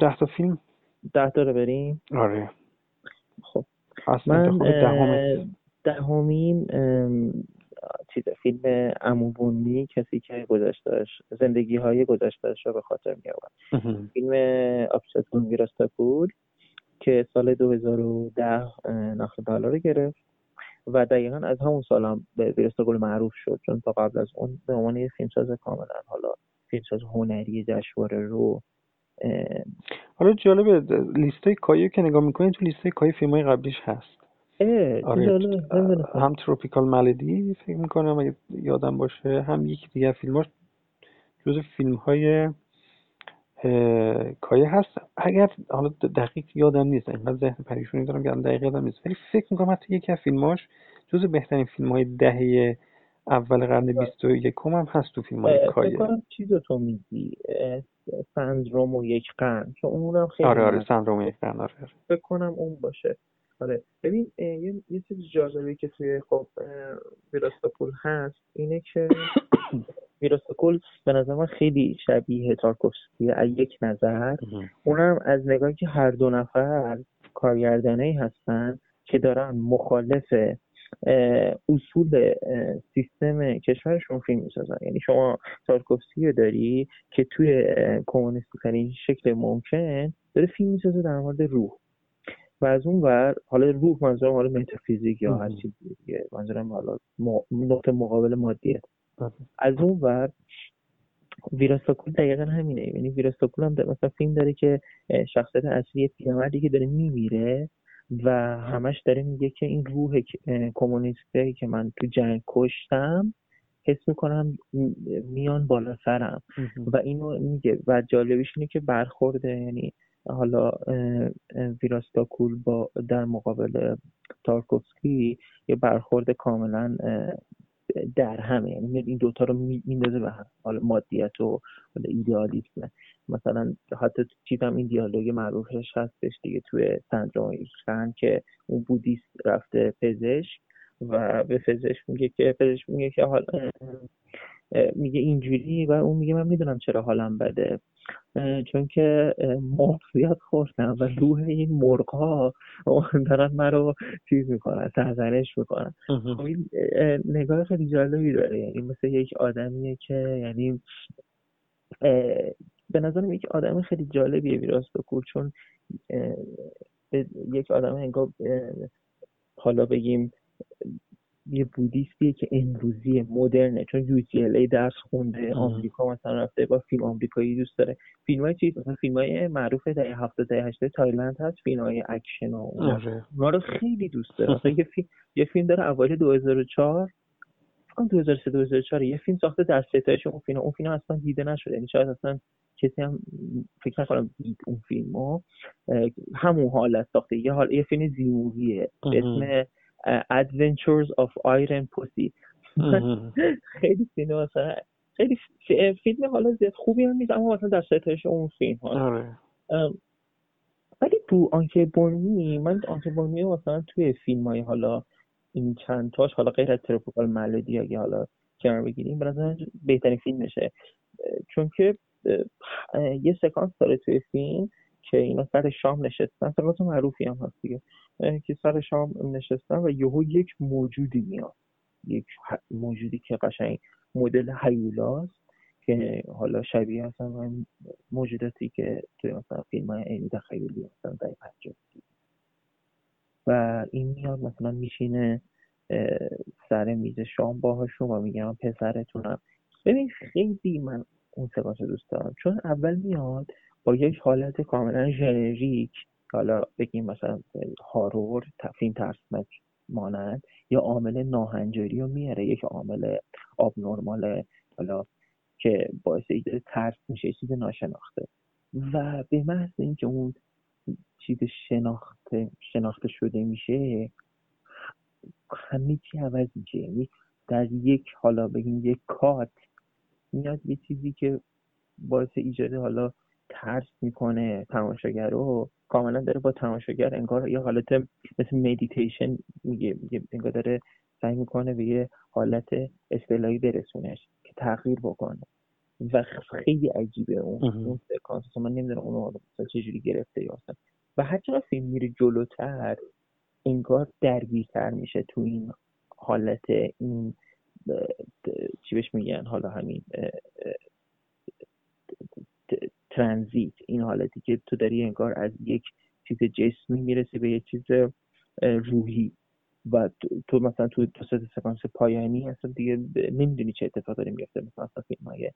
ده تا فیلم؟ ده تا رو بریم. آره. خب. اصلا من دهمین چیز فیلم عموبوندی کسی که گذشتهش زندگی های گذشتهش رو به خاطر می آورد مهم. فیلم آبشتون ویراستاپول که سال 2010 اه، نخل بالا رو گرفت. و دقیقا از همون سال هم به ویراستاپول معروف شد چون تا قبل از اون به عنوان یه فیلمساز کاملا حالا فیلمساز هنری جشنواره رو حالا جالبه لیستای کایه که نگاه می‌کنی تو لیستای کایه فیلم های قبلیش هست. آره. هم Tropical Malady فکر می‌کنم اگه یادم باشه هم یکی دیگه فیلماش جز فیلم های کایه هست. اگر حالا دقیق یادم نیست اینقدر ذهن پریشونی دارم که دقیق یادم نیست. ولی فکر می‌کنم حتی یکی از فیلماش جز بهترین فیلم های دهه اول قرن بیست و یکم هم هست تو فیلم های کایه. چیز تو میگی. سندروم و یک قرن. که اونم خیلی آره آره. سندروم یک قرن آره آره. فکر کنم اون باشه. آره. ببین یه, یه چیز جالبی که توی خب ویراستاپول هست اینه که ویراستاپول به نظر من خیلی شبیه تارکوفسکی از یک نظر. اونم از نگاهی که هر دو نفر کارگردانه هستن که دارن مخالف اصول سیستم کشورشون فیلم می‌سازن. یعنی شما تارکوفسکی رو داری که توی کمونیستی ترین شکل ممکن داره فیلم می‌سازه در مورد روح. و از اون ور حالا روح منظورم حالا متافیزیک یا هر. چیزی دیگه. منظورم حالا نقطه مقابل مادیه. از اون ور ویراستاکول دقیقا همینه. یعنی ویراستاکول هم مثلا فیلم داره که شخصیت اصلی پیرمردی که داره میمیره و همش داره میگه که این روح اه، کمونیسته که من تو جنگ کشتم حس می‌کنم میان بالا سرم. و اینو میگه و جالبیش اینه که برخورده یعنی حالا ویراستاکول با در مقابل تارکوفسکی یه برخورد کاملا در همه یعنی این دوتا رو می- میندازه به هم. حالا مادیت و حالا ایدئالیسم. مثلا حتی چیز هم این دیالوگ معروفش هستش دیگه توی سندروم ایشخن که اون بودیست رفته پزشک و به پزشک میگه که پزشک میگه که حالا میگه اینجوری و اون میگه من می‌دونم چرا حالم بده. چون که مرغ زیاد خوردم و روح این مرغ دارن من رو چیز می‌کنن سرزنش می‌کنن. خب این اه، نگاه خیلی جالبی داره. یعنی مثل یک آدمیه که یعنی به نظرم یک آدم خیلی جالبیه ویراستاکول چون اه، به- یک آدم انگار حالا بگیم یه بودیستیه که امروزی مدرنه چون UCLA درس خونده. آمریکا مثلا رفته با فیلم آمریکایی دوست داره. فیلم های چیز مثلا فیلم های معروف دهه هفتاد دهه هشتاد تایلند هست فیلم های اکشن و اونا. آره. رو خیلی دوست داره. مثلا یه فیلم یه فیلم داره اوایل 2004 فکر کنم 2003 2004 یه فیلم ساخته در ستایش اون فیلم. اون فیلم اصلا دیده نشده. یعنی شاید اصلا کسی هم فکر نکنم دید اون فیلمو. اه، همون حالت ساخته. یه حال یه فیلم زیمویه به. اسم اه، Adventures of Iron Pussy. خیلی فیلم مثلا خیلی فیلم حالا زیاد خوبی هم نیست اما مثلا در ستایش اون فیلم ها. آره. ولی تو آنکه بورنی من آنکه رو مثلا توی فیلم های حالا این چند تاش حالا غیر از تروپیکال ملودی اگه حالا کنار بگیریم به بهترین فیلمشه. اه، چون که یه سکانس داره توی فیلم که اینا سر شام نشستن سکانس معروفی هم هست دیگه. که سر شام نشستن و یهو یک موجودی میاد. یک موجودی که قشنگ مدل هیولاست که حالا شبیه هستن این موجوداتی که توی مثلا فیلم های علمی تخیلی مثلا در و این میاد مثلا میشینه سر میز شام باهاشون و میگه من پسرتونم. ببین خیلی من اون سکانس دوست دارم. چون اول میاد با یک حالت کاملا ژنریک حالا بگیم مثلا هارور فیلم ترسناک مانند یا عامل ناهنجاری رو میاره یک عامل آب نرمال حالا که باعث ایجاد ترس میشه چیز ناشناخته. و به محض اینکه اون چیز شناخته شناخته شده میشه همه چی عوض میشه. یعنی در یک حالا بگیم یک کات میاد یه چیزی که باعث ایجاد حالا ترس می‌کنه تماشاگر رو کاملا داره با تماشاگر انگار یه حالت مثل مدیتیشن میگه انگار داره سعی می‌کنه به یه حالت اصطلاحی برسونش که تغییر بکنه. و خیلی عجیبه اون اون سکانس. من نمی‌دونم اون چجوری گرفته یا و هر چقدر فیلم میره جلوتر انگار درگیرتر میشه تو این حالت این چی بهش میگن؟ حالا همین ترانزیت. این حالتی که تو داری انگار از یک چیز جسمی می‌رسی به یک چیز روحی. و تو مثلا تو تو ست سکانس پایانی اصلا دیگه نمی‌دونی چه اتفاق داره میفته مثلا اصلا فیلم های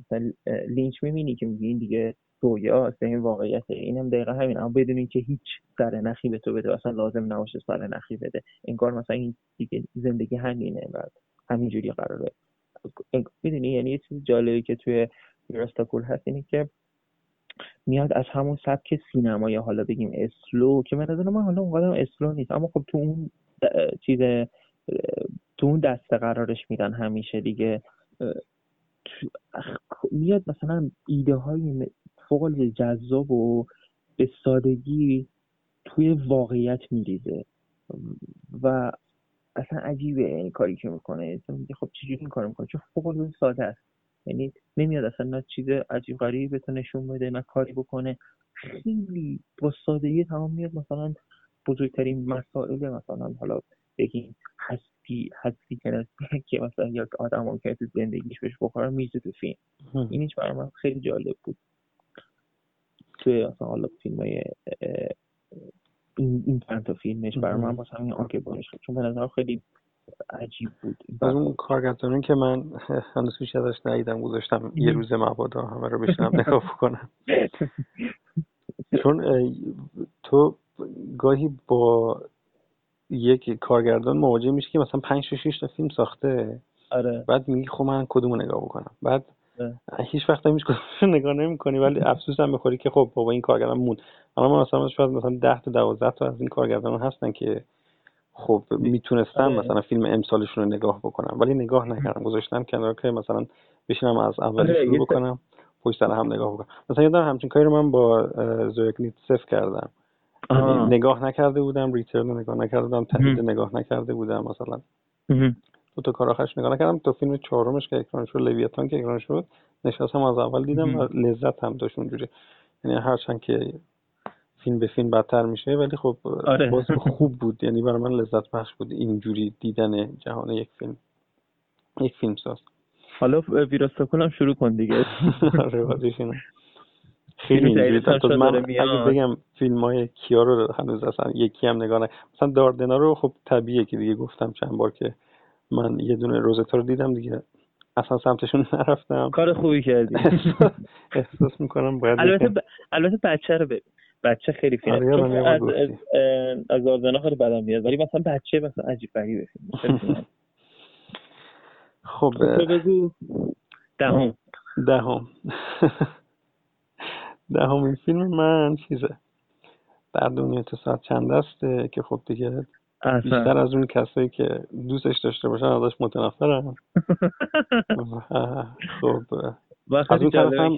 مثلا لینچ می‌بینی که میگی این دیگه رویا این واقعیت اینم دقیقا همین. اما بدون که هیچ سر نخی به تو بده اصلا لازم نباشه سر نخی بده. انگار مثلا این دیگه زندگی همینه و همینجوری قراره. می‌دونی یعنی یه چیز جالبی که توی ویراستاکول هست اینه که میاد از همون سبک سینمایی حالا بگیم slow که من نظر من حالا اونقدر slow نیست. اما خب تو اون چیز تو اون دسته قرارش میدن همیشه دیگه. میاد مثلا ایده های فوق جذاب و به سادگی توی واقعیت میریزه. و اصلا عجیبه این کاری که می‌کنه. خب چجوری این کار می‌کنه؟ چون فوق ساده است. یعنی نمیاد اصلا نه چیز عجیب غریبی به تو نشون بده نه کاری بکنه. خیلی با سادگی تمام میاد مثلا بزرگترین مسائل مثلا حالا بگیم هستی هستی که مثلا یک آدم ممکنه تو زندگیش بهش بخوره میزه تو فیلم. اینیش برای من خیلی جالب بود. توی مثلا حالا فیلم های این این چند تا فیلمش برای من واسه همین آرکبانش چون به نظر خیلی عجیب بود. از اون کارگردانی که من هنوز پیش ازش ندیدم گذاشتم یه روز مبادا همه رو بشنم نگاه کنم چون تو گاهی با یک کارگردان مواجه میشه که مثلا پنج شش تا فیلم ساخته. آره. بعد میگی خب من کدومو نگاه بکنم؟ بعد هیچ وقت هیچ کدوم نگاه نمی‌کنی ولی افسوس هم می‌خوری که خب بابا این کارگردان موند الان من مثلا شاید مثلا 10 تا 12 تا از این کارگردان هستن که خب می‌تونستم آره. مثلا فیلم امسالشون رو نگاه بکنم ولی نگاه نکردم گذاشتم کنار که مثلا بشینم از اول آره، شروع بکنم پشت سر هم نگاه بکنم. مثلا یادم همچین کاری رو من با زویک صفر کردم. یعنی نگاه نکرده بودم ریترن رو نگاه نکرده بودم تهدید نگاه نکرده بودم مثلا. دو تا کار آخرش نگاه نکردم تا فیلم چهارمش که اکران شد لویتان که اکران شد نشستم از اول دیدم و لذت هم داشت اونجوری. یعنی هرچند که فیلم به فیلم بدتر میشه ولی خب آره. باز خوب بود. یعنی برای من لذت بخش بود اینجوری دیدن جهان یک فیلم. یک فیلم ساز. حالا ویراستاکول هم شروع کن دیگه. آره خیلی اینجوری من اگه بگم فیلم های کیا رو هنوز اصلا یکی هم نگاه مثلا داردنا رو خب طبیعیه که دیگه گفتم چند بار که من یه دونه روزتا رو دیدم دیگه. اصلا سمتشون نرفتم. کار خوبی کردی. احساس می‌کنم باید البته ب... البته بچه رو ببین. بچه خیلی فیلم آره از از از آردنا خیلی بدم میاد ولی مثلا بچه مثلا عجیب غریبه فیلم. خب بگو. دهم. دهم. دهمین فیلم من چیزه؟ در دنیا تو ساعت چند دسته که خب دیگه بیشتر از اون کسایی که دوستش داشته باشن ازش متنفرم خب اون طرف هم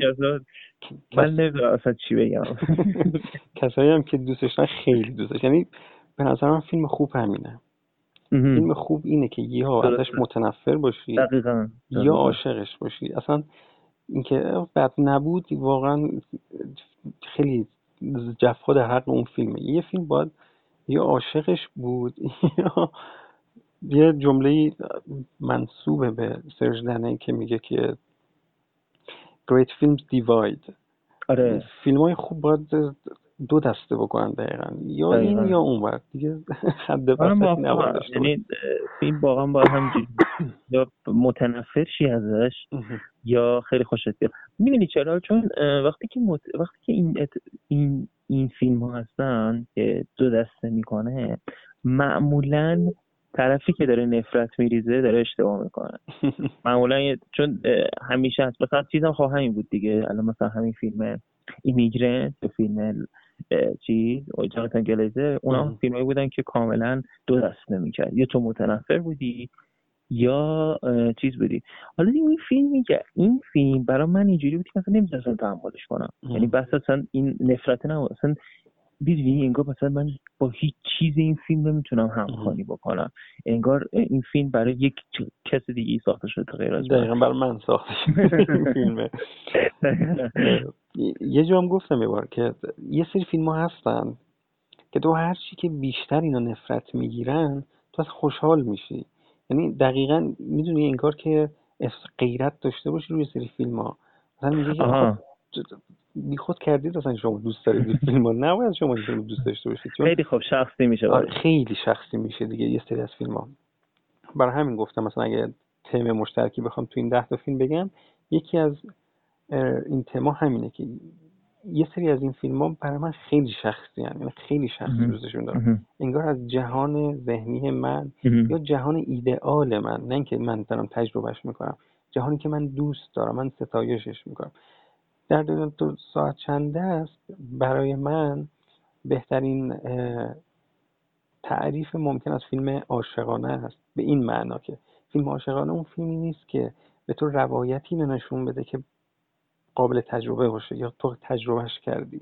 من نمی‌دونم اصلا چی بگم. کسایی هم که دوستش خیلی دوستش یعنی به نظر من فیلم خوب همینه. فیلم خوب اینه که یا ازش متنفر باشی دقیقا. یا عاشقش باشی. اصلا اینکه بد نبود واقعا خیلی جفا در حق اون فیلمه. یه فیلم باید یا عاشقش بود یا یه جمله منصوبه به سرج دنه که میگه که Great Films Divide. آره. فیلم های خوب باید دو دسته بکنن دقیقا. یا این یا اون وقت دیگه حد یعنی فیلم واقعا با هم یا متنفر شی ازش یا خیلی خوشت بیاد می‌دونی چرا؟ چون وقتی که وقتی که این این این فیلم ها هستن که دو دسته می‌کنه معمولا طرفی که داره نفرت میریزه داره اشتباه می‌کنه. معمولا چون همیشه هست. مثلا چیزم خواه همین بود دیگه. الان مثلا همین فیلم ایمیگرنت یا فیلم چیز جانتان گلیزر اونا فیلم بودن که کاملا دو دسته می‌کرد یا تو متنفر بودی یا چیز بودی. حالا این فیلم میگه این فیلم برای من اینجوری بود که مثلا نمی‌تونستم تحملش کنم. یعنی بس اصلا این نفرت نه اصلا می‌دونی انگار مثلا من با هیچ چیز این فیلم نمی‌تونم همخوانی بکنم. انگار این فیلم برای یک کس دیگه ساخته شده غیر از دقیقا برای من ساخته فیلمه. یه جا هم گفتم یه بار که یه سری فیلم ها هستن که تو هر چی که بیشتر اینا نفرت می‌گیرن تو از خوشحال میشی. یعنی دقیقا می‌دونی انگار که غیرت داشته باشی روی سری فیلم ها مثلا میگه خب بی خود کردید اصلا شما دوست دارید این فیلم ها نباید شما فیلم دوست داشته باشید خیلی خوب شخصی میشه آره، خیلی شخصی میشه دیگه یه سری از فیلم ها برای همین گفتم مثلا اگه تم مشترکی بخوام تو این ده تا فیلم بگم یکی از این تما همینه که یه سری از این فیلم ها برای من خیلی شخصی هم. یعنی خیلی شخصی دوستشون دارم. انگار از جهان ذهنی من یا جهان ایدئال من نه اینکه من دارم تجربهش می‌کنم جهانی که من دوست دارم من ستایشش می‌کنم. در دو ساعت چنده است برای من بهترین تعریف ممکن از فیلم عاشقانه است به این معنا که فیلم عاشقانه اون فیلمی نیست که به تو روایتی نشون بده که قابل تجربه باشه یا تو تجربهش کردی.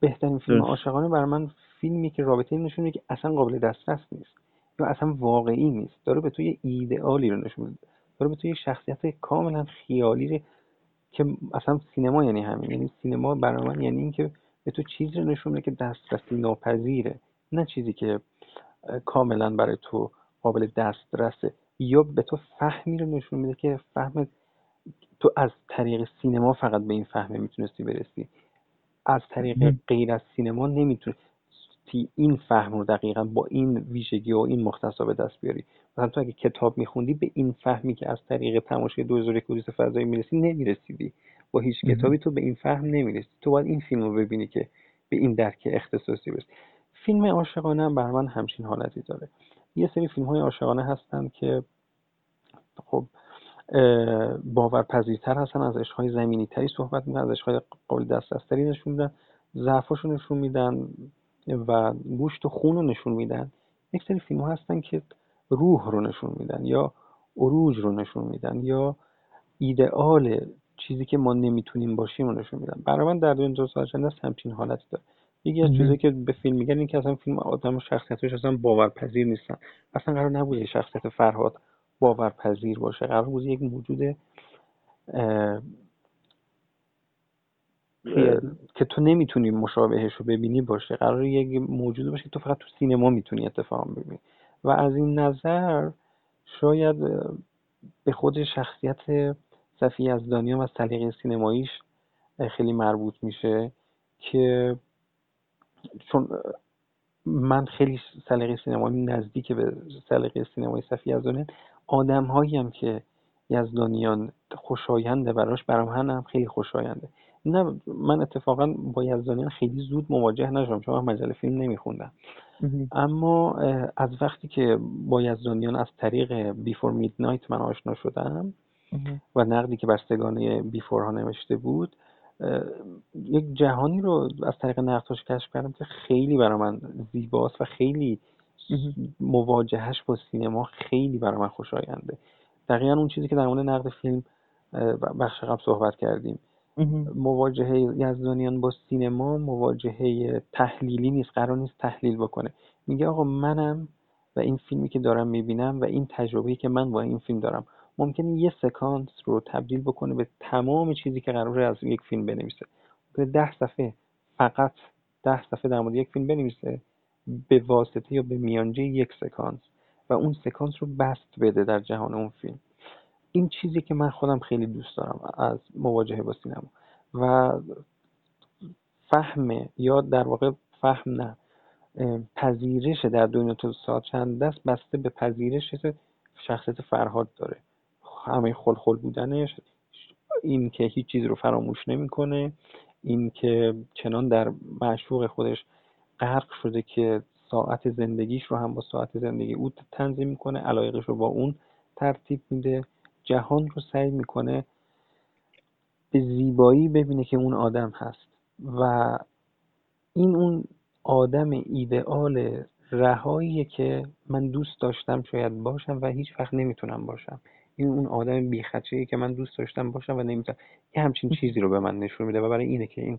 بهترین فیلم عاشقانه برای من فیلمی که رابطه نشون میده که اصلا قابل دسترس نیست یا اصلا واقعی نیست. داره به تو یه ایدئالی رو نشون میده. داره به تو یه شخصیت کاملا خیالی که اصلا سینما یعنی همین. یعنی سینما برای من یعنی اینکه به تو چیزی رو نشون میده که دسترسی ناپذیره. نه چیزی که کاملا برای تو قابل دسترسه. یا به تو فهمی رو نشون میده که فهم تو از طریق سینما فقط به این فهمه می‌تونستی برسی. از طریق غیر از سینما نمی‌تونستی این فهم رو دقیقا با این ویژگی و این مختصا به دست بیاری. مثلا تو اگه کتاب میخوندی به این فهمی که از طریق تماشای دوزار کودیس فضایی می‌رسی نمی‌رسیدی. با هیچ کتابی تو به این فهم نمی‌رسی. تو باید این فیلم رو ببینی که به این درک اختصاصی برسی. فیلم عاشقانه هم بر من همچین حالتی داره. یه سری فیلم های عاشقانه هستن که خب باورپذیرتر هستن از عشقهای زمینی تری صحبت می‌کنن از عشقهای قابل دسترستری نشون میدن ضعفاشو نشون میدن. و گوشت و خون رو نشون میدن. یک سری فیلم ها هستن که روح رو نشون میدن یا عروج رو نشون میدن یا ایدئال چیزی که ما نمی‌تونیم باشیم رو نشون میدن. برای من در دو ساعت است همچین حالتی داره. یکی از چیزی که به فیلم میگن این که اصلا فیلم آدم و شخصیتش اصلا باورپذیر نیستن. اصلا قرار نبوده شخصیت فرهاد باورپذیر باشه. قرار بود یک موجود که تو نمی‌تونی مشابهش رو ببینی باشه. قرار یک موجود باشه که تو فقط تو سینما می‌تونی اتفاق ببینی. و از این نظر شاید به خود شخصیت صفی از دنیا و سلیقه سینماییش خیلی مربوط میشه که چون من خیلی سلیقه سینمایی نزدیک به سلیقه سینمایی صفی از دنیا آدم هم که یزدانیان خوشاینده براش برام هم خیلی خوشاینده نه من اتفاقا با یزدانیان خیلی زود مواجه نشدم چون من مجله فیلم نمیخوندم. اما از وقتی که با یزدانیان از طریق بیفور میدنایت من آشنا شدم و نقدی که بر سگانه بیفور ها نوشته بود یک جهانی رو از طریق نقدش کشف کردم که خیلی برای من زیباست و خیلی مواجهش با سینما خیلی برای من خوشاینده. دقیقا اون چیزی که در مورد نقد فیلم بخش قبل صحبت کردیم. مواجهه یزدانیان با سینما مواجهه تحلیلی نیست قرار نیست تحلیل بکنه. میگه آقا منم و این فیلمی که دارم می‌بینم و این تجربه‌ای که من با این فیلم دارم ممکنه یه سکانس رو تبدیل بکنه به تمام چیزی که قراره از یک فیلم بنویسه. به ده صفحه فقط ده صفحه در مورد یک فیلم بنویسه به واسطه یا به میانجه یک سکانس و اون سکانس رو بست بده در جهان اون فیلم. این چیزی که من خودم خیلی دوست دارم از مواجهه با سینما. و فهم یا در واقع فهم نه پذیرش در دنیا تو ساعت چند دست بسته به پذیرش شخصیت فرهاد داره. همه خلخل بودنش این که هیچ چیز رو فراموش نمی‌کنه این که چنان در معشوق خودش غرق شده که ساعت زندگیش رو هم با ساعت زندگی او تنظیم می‌کنه علایقش رو با اون ترتیب میده. جهان رو سعی می‌کنه به زیبایی ببینه که اون آدم هست. و این اون آدم ایدئال رهاییه که من دوست داشتم شاید باشم و هیچ وقت نمی‌تونم باشم. این اون آدم بیخچه که من دوست داشتم باشم و نمی‌تونم. یه همچین چیزی رو به من نشون میده و برای اینه که این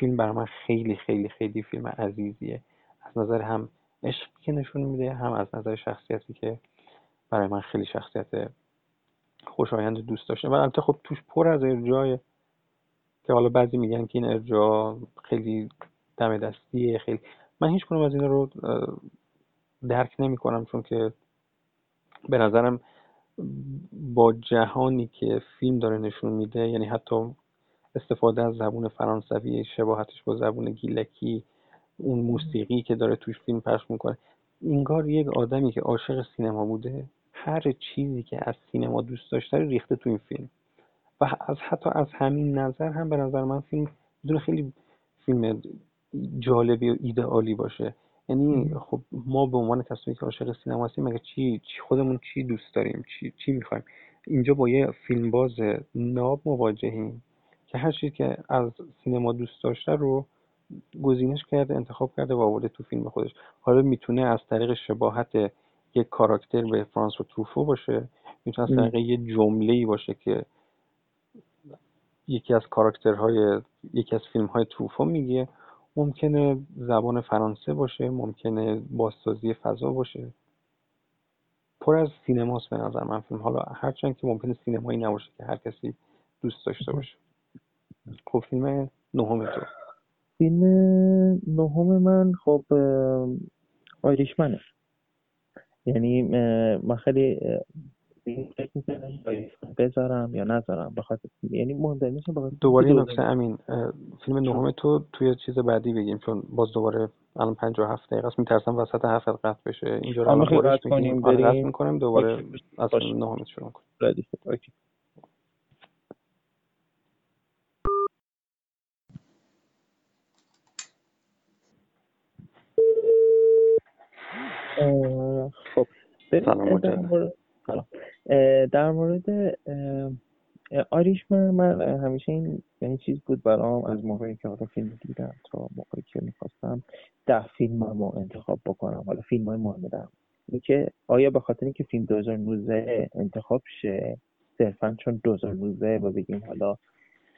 فیلم بر من خیلی خیلی خیلی فیلم عزیزیه. از نظر هم عشقی که نشون میده هم از نظر شخصیتی که برای من خیلی شخصیت خوشایند دوست داشته. و البته خب توش پر از ارجای که حالا بعضی میگن که این ارجا خیلی دم دستیه خیلی. من هیچ کنم از این رو درک نمی کنم چون که به نظرم با جهانی که فیلم داره نشون میده یعنی حتی استفاده از زبون فرانسوی شباهتش با زبون گیلکی اون موسیقی که داره توش فیلم پخش می‌کنه اینگار یک آدمی که عاشق سینما بوده هر چیزی که از سینما دوست داشته ریخته تو این فیلم. و از حتی از همین نظر هم به نظر من فیلم می‌تونه خیلی فیلم جالبی و ایدئالی باشه. یعنی خب ما به عنوان کسایی که عاشق سینما هستیم مگه چی, چی خودمون چی دوست داریم؟ چی چی می‌خوایم؟ اینجا با یه فیلمباز ناب مواجهیم که هر چیزی که از سینما دوست داشته رو گزینش کرده انتخاب کرده و آورده تو فیلم خودش. حالا می‌تونه از طریق شباهت یک کاراکتر به فرانس و تروفو باشه می‌تونه از طریق یه جمله باشه که یکی از کاراکترهای یکی از فیلم های تروفو میگه. ممکنه زبان فرانسه باشه ممکنه بازسازی فضا باشه. پر از سینماست به نظر من فیلم. حالا هرچند که ممکنه سینمایی نباشه که هر کسی دوست داشته باشه. خب فیلم نهم تو. فیلم نهم من خب آیریشمنه. یعنی من خیلی بذارم یا نذارم بخاطر یعنی مهمترین نیست دوباره این نکته امین فیلم نهم تو توی چیز بعدی بگیم چون باز دوباره الان 57 دقیقه است. میترسم وسط حرف قطع بشه. اینجا رو رد کنیم بریم. می‌کنیم دوباره از نهم شروع کنیم خب سلام در مورد آریشمن من همیشه این یعنی چیز بود برام از موقعی که حالا فیلم دیدم تا موقعی که می‌خواستم ده فیلم رو انتخاب بکنم. حالا فیلم های مهم دارم که آیا به خاطر اینکه فیلم 2019 انتخاب شه صرفا چون 2019 و بگیم حالا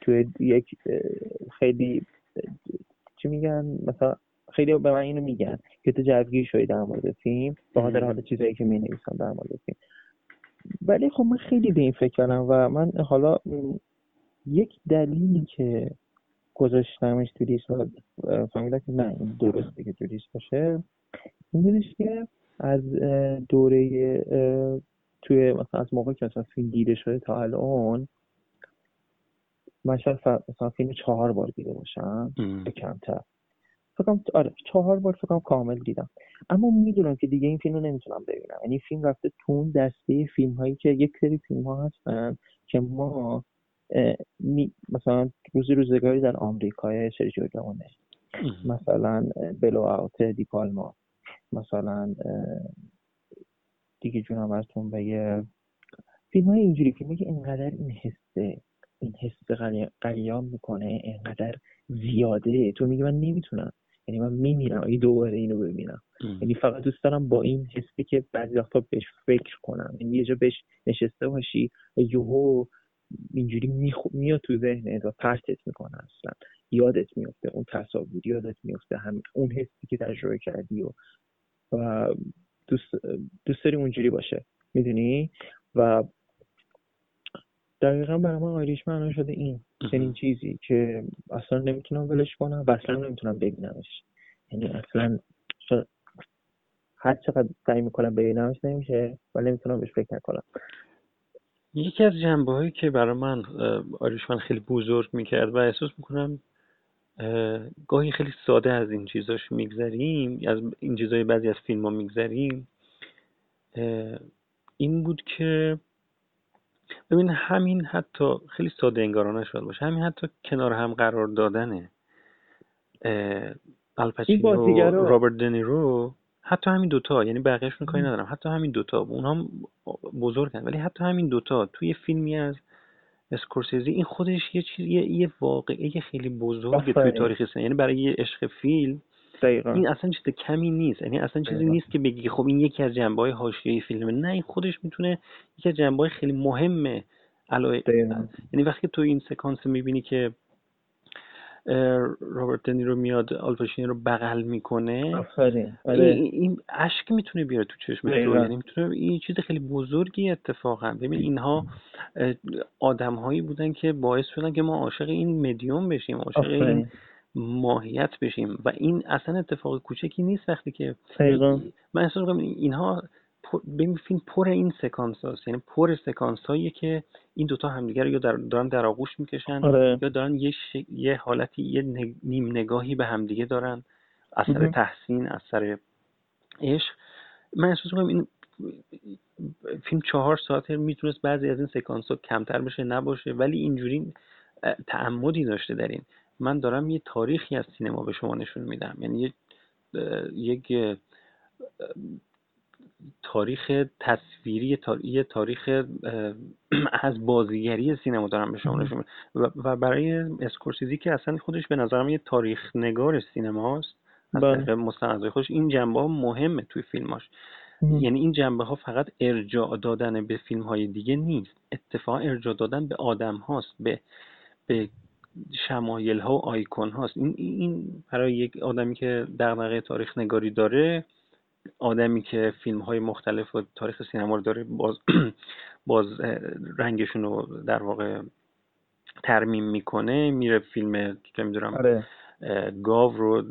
توی یک خیلی چی میگن؟ مثلا خیلی به من اینو میگن که تو جوگیر شدی در مورد فیلم به خاطر حالا چیزایی که می نویسم در مورد فیلم. ولی خب من خیلی به این فکر کردم و من حالا یک دلیلی که گذاشتمش تو لیست فهمیدم که نه این درسته که تو لیست باشه. این بودش که از دوره توی مثلا از موقع که مثلا فیلم دیده شده تا الان من شاید مثلا فیلم چهار بار دیده باشم به کمتر. فکرم آره چهار بار فکرم کامل دیدم. اما می‌دونم که دیگه این فیلم رو نمی‌تونم ببینم. یعنی فیلم رفته تو اون دسته فیلم هایی که یک سری فیلم ها هستن که ما مثلا روزی روزگاری در آمریکای سرجیو لئونه مثلا بلو اوت دیپالما مثلا دیگه جونم ازتون بگه. فیلم های اینجوری فیلمی که اینقدر این حسه این حس قلیان می‌کنه اینقدر زیاده. تو میگه من نمی‌تونم. یعنی من میمیرم اگه دوباره اینو ببینم. یعنی فقط دوست دارم با این حسی که بعضی وقتا بهش فکر کنم. یعنی یه جا بهش نشسته باشی یهو اینجوری میاد تو ذهنت و پرتت می‌کنه اصلا. یادت میفته اون تصاویر یادت میفته هم اون حسی که تجربه کردی و, و دوست دوست داری اونجوری باشه. می‌دونی؟ و دقیقا برای من آیریش معنا شده این چنین چیزی که اصلا نمی‌تونم ولش کنم و اصلا نمی‌تونم ببینمش. یعنی اصلا هر چقدر سعی می‌کنم ببینمش نمیشه و نمی‌تونم بهش فکر نکنم. یکی از جنبه هایی که برای من آریشمن خیلی بزرگ می‌کرد و احساس می‌کنم گاهی خیلی ساده از این چیزاش میگذریم از این چیزای بعضی از فیلم ها میگذریم این بود که ببین همین حتی خیلی ساده انگارانه شد باشه. همین حتی کنار هم قرار دادنه الپچینو رابرت دنیرو حتی همین دوتا یعنی بقیهشون کاری ندارم. حتی همین دوتا اونها هم بزرگن ولی حتی همین دوتا توی فیلمی از اسکورسیزی این خودش یه چیز یه, یه واقعه خیلی بزرگه توی تاریخ سینما. یعنی برای یه عشق فیلم دقیقا. این اصلا چیز کمی نیست. یعنی اصلا چیزی نیست که بگی خب این یکی از جنبه های حاشیه‌ای فیلمه. نه این خودش می‌تونه یکی از جنبه های خیلی مهمه. علاوه یعنی وقتی تو این سکانس می‌بینی که رابرت دنی رو میاد آلپاشینی رو بغل می‌کنه. آفرین. این, آره. این اشک می‌تونه بیاره تو چشم تو. یعنی می‌تونه این چیز خیلی بزرگی اتفاقا. ببین اینها آدم هایی بودن که باعث شدن که ما عاشق این مدیوم بشیم عاشق این ماهیت بشیم. و این اصلا اتفاق کوچکی نیست وقتی که دقیقاً. من احساس می‌کنم اینها ببین فیلم پر این سکانس هاست یعنی پر سکانس هایی که این دوتا همدیگر رو یا در دارن در آغوش می‌کشن آره. یا دارن یه, ش- یه حالتی یه نگ- نیم نگاهی به همدیگه دارن. از سر مهم. تحسین از سر عشق. من احساس می‌کنم این فیلم چهار ساعته می‌تونست بعضی از این سکانس ها کمتر بشه نباشه ولی اینجوری تعمدی داشته در این. من دارم یه تاریخی از سینما به شما نشون میدم یعنی یک تاریخ تصویری یه تاریخ از بازیگری سینما دارم به شما. نشون میدم و- برای اسکورسیزی که اصلا خودش به نظرم یه تاریخ نگار سینماست از بله. طریق مستندهای خودش این جنبه ها مهمه توی فیلماش. یعنی این جنبه ها فقط ارجاع دادن به فیلم های دیگه نیست اتفاقا ارجاع دادن به آدم هاست به به شمایل ها و آیکون هاست این این برای یک آدمی که دغدغه تاریخ نگاری داره آدمی که فیلم های مختلف و تاریخ سینما رو داره باز باز رنگشون رو در واقع ترمیم می‌کنه. میره فیلم چه می‌دونم آره. گاو رو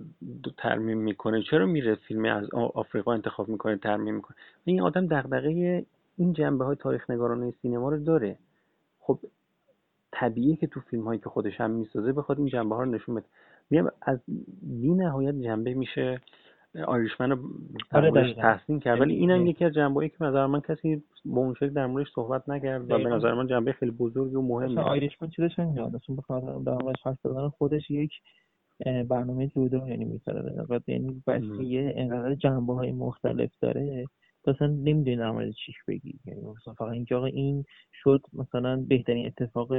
ترمیم می‌کنه. چرا میره فیلم از آفریقا انتخاب می‌کنه ترمیم می‌کنه؟ این آدم دغدغه این جنبه های تاریخ نگارانه سینما رو داره. خب طبیعیه که تو فیلم هایی که خودش هم می‌سازه بخواد این جنبه ها رو نشون بده میگم از بی نهایت جنبه میشه آیریشمن رو آره،. تحسین کرد ولی اینم یعنی- یکی از جنبه که نظر من کسی به اون شکل در موردش صحبت نکرد و به. نظر من جنبه خیلی بزرگی و مهمه آیریشمن چیزش نمیاد اصلا بخاطر در موردش حرف زدن خودش یک برنامه جدا یعنی نظر یعنی بس. یه انقدر جنبه های مختلف داره تو اصلا نمی‌دونی در مورد چیش بگی یعنی مثلا فقط اینکه آقا این شد مثلا بهترین اتفاق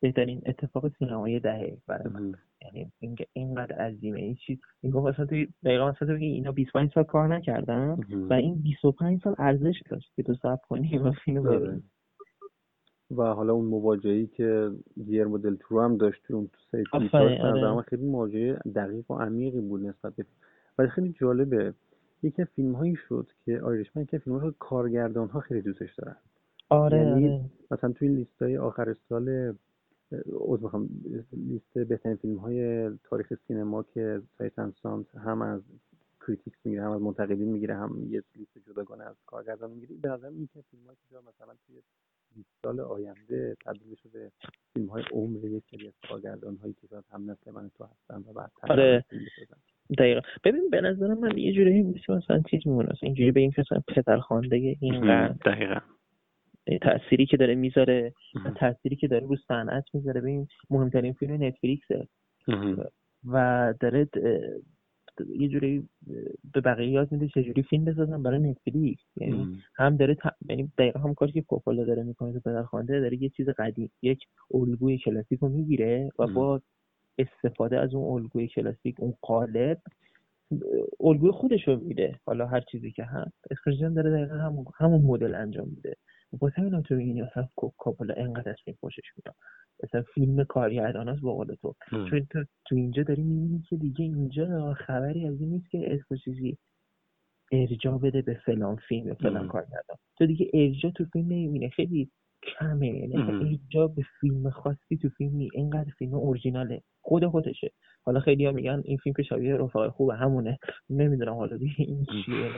بهترین اتفاق سینمایی دهه برای من. یعنی اینکه اینقدر عظیمه این چیز این گفت مثلا توی دقیقا مثلا تو بگی اینا 25 سال کار نکردن. و این 25 سال ارزش داشت که تو صبر کنی و فیلم آره. ببینی و حالا اون مواجهی که گیرمو دل تورو هم داشت توی اون تو نظر آره. خیلی مواجهه دقیق و عمیقی بود نسبت به ولی خیلی جالبه یکی از فیلم هایی شد که آیرشمن که فیلم رو کارگردان ها خیلی دوستش دارن. آره یعنی آره. مثلا توی لیست های آخر سال عذر می‌خوام لیست بهترین فیلم های تاریخ سینما که Sight and Sound هم از critics می‌گیره هم از منتقدین می‌گیره هم یه لیست جداگانه از کارگردان می‌گیره. به نظر این که فیلم که مثلا توی 20 سال آینده تبدیل به فیلم های عمر یک سری از کارگردان هایی که شاید هم نسل من تو هستن و بعد آره. دقیقا ببین به نظر من یه جوری میشه مثلا چیز میمونه اینجوری به این که مثلا پدرخوانده اینقدر دقیقا تأثیری که داره می‌ذاره. تأثیری که داره رو صنعت می‌ذاره ببین مهمترین فیلم نتفلیکسه. و داره یه جوری به بقیه یاد میده چجوری فیلم بسازن برای نتفلیکس یعنی. هم داره ت... یعنی دقیقا هم کاری که کوپولا داره می‌کنه تو پدرخوانده داره یه چیز قدیم یک الگوی کلاسیک رو می‌گیره و. با استفاده از اون الگوی کلاسیک اون قالب الگوی خودش رو میده. حالا هر چیزی که هست. اسکورسیزی داره دقیقا همون همون مدل انجام میده. با همین تو می‌بینی مثلا کو- کوپولا انقدر از فیلم خوشش میاد. مثلا فیلم کارگردان است با قول تو. چون تو, تو اینجا داری می‌بینی که دیگه اینجا خبری از این نیست که اسکورسیزی ارجاع بده به فلان فیلم به فلان. کارگردان. تو دیگه ارجاع تو فیلم نمی‌بینه خیلی کمه. یعنی اصلا. ارجاع به فیلم خاصی تو فیلم نی اینقدر فیلم اورجیناله خود خودشه. حالا خیلی ها میگن این فیلم که شبیه رفقای خوبه همونه. نمی‌دونم حالا دیگه این چیه.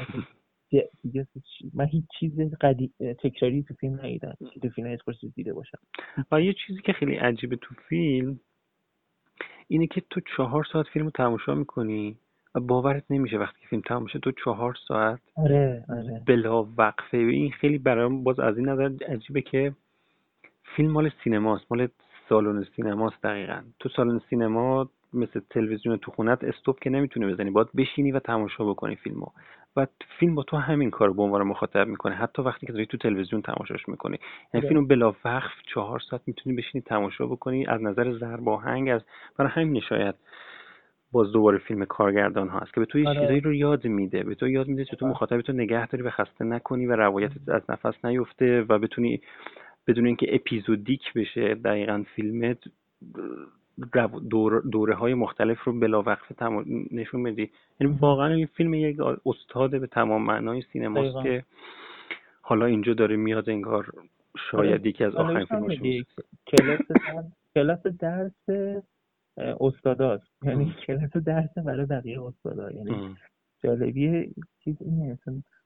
دیگه- من هیچ چیز قدی... تکراری تو فیلم ندیدم. تو فیلم اسکورسیزی دیده باشم. و یه چیزی که خیلی عجیبه تو فیلم اینه که تو چهار ساعت فیلم رو تماشا می‌کنی و باورت نمیشه وقتی که فیلم تمام میشه تو چهار ساعت آره آره. بلا وقفه. این خیلی برام باز از این نظر عجیبه که فیلم مال سینماست مال سالن سینماست دقیقا. تو سالن سینما مثل تلویزیون تو خونت استوب که نمی‌تونی بزنی. باید بشینی و تماشا بکنی فیلمو. و فیلم با تو همین کار به عنوان مخاطب می‌کنه. حتی وقتی که داری تو تلویزیون تماشاش می‌کنی. یعنی آره. فیلم بلا وقف چهار ساعت می‌تونی بشینی تماشا بکنی. از نظر ضرب آهنگ از برای همین شاید باز دوباره فیلم کارگردان ها هست که به تو یه آره. چیزایی رو یاد میده. به تو یاد میده چطور مخاطب تو نگه داری و خسته نکنی و روایتت از نفس نیفته و بتونی بدون اینکه اپیزودیک بشه دقیقا فیلمت دور دوره های مختلف رو بلا وقف نشون بدی. یعنی واقعا این فیلم یک استاد به تمام معنای سینماست که حالا اینجا داره میاد انگار شاید. یکی از آخرین فیلماش کلاس درس استاداست. یعنی کلاس درس برای بقیه استادا. یعنی جالبی چیز اینه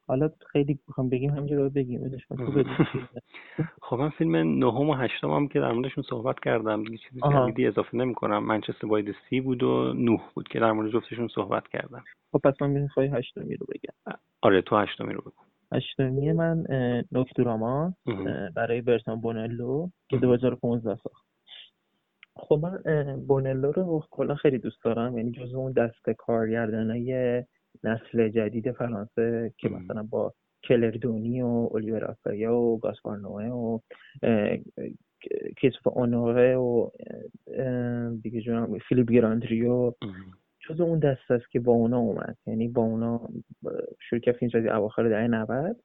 حالا خیلی بخوام بگیم همینجا رو بگیم خب من فیلم نهم و هشتم هم که در موردشون صحبت کردم دیگه چیزی جدیدی اضافه نمی کنم منچستر باید سی بود و نه بود که در مورد جفتشون صحبت کردم. خب پس من ببین خواهی هشتمی رو بگم. آره تو هشتمی رو بگم هشتمی من نوکتوراما برای برسان بونلو که 2015 ساخت. خب من بونلو رو کلا خیلی دوست دارم یعنی جزو اون دست کارگردانای نسل جدید فرانسه که مثلا با کلردونی و اولیور آفایا و گاسپار نوه و کیسوف اونوره و دیگه جونم فیلیپ گراندریو جز اون دست است که با اونا اومد. یعنی با اونا شروع کرد فیلم سازی اواخر دهه 90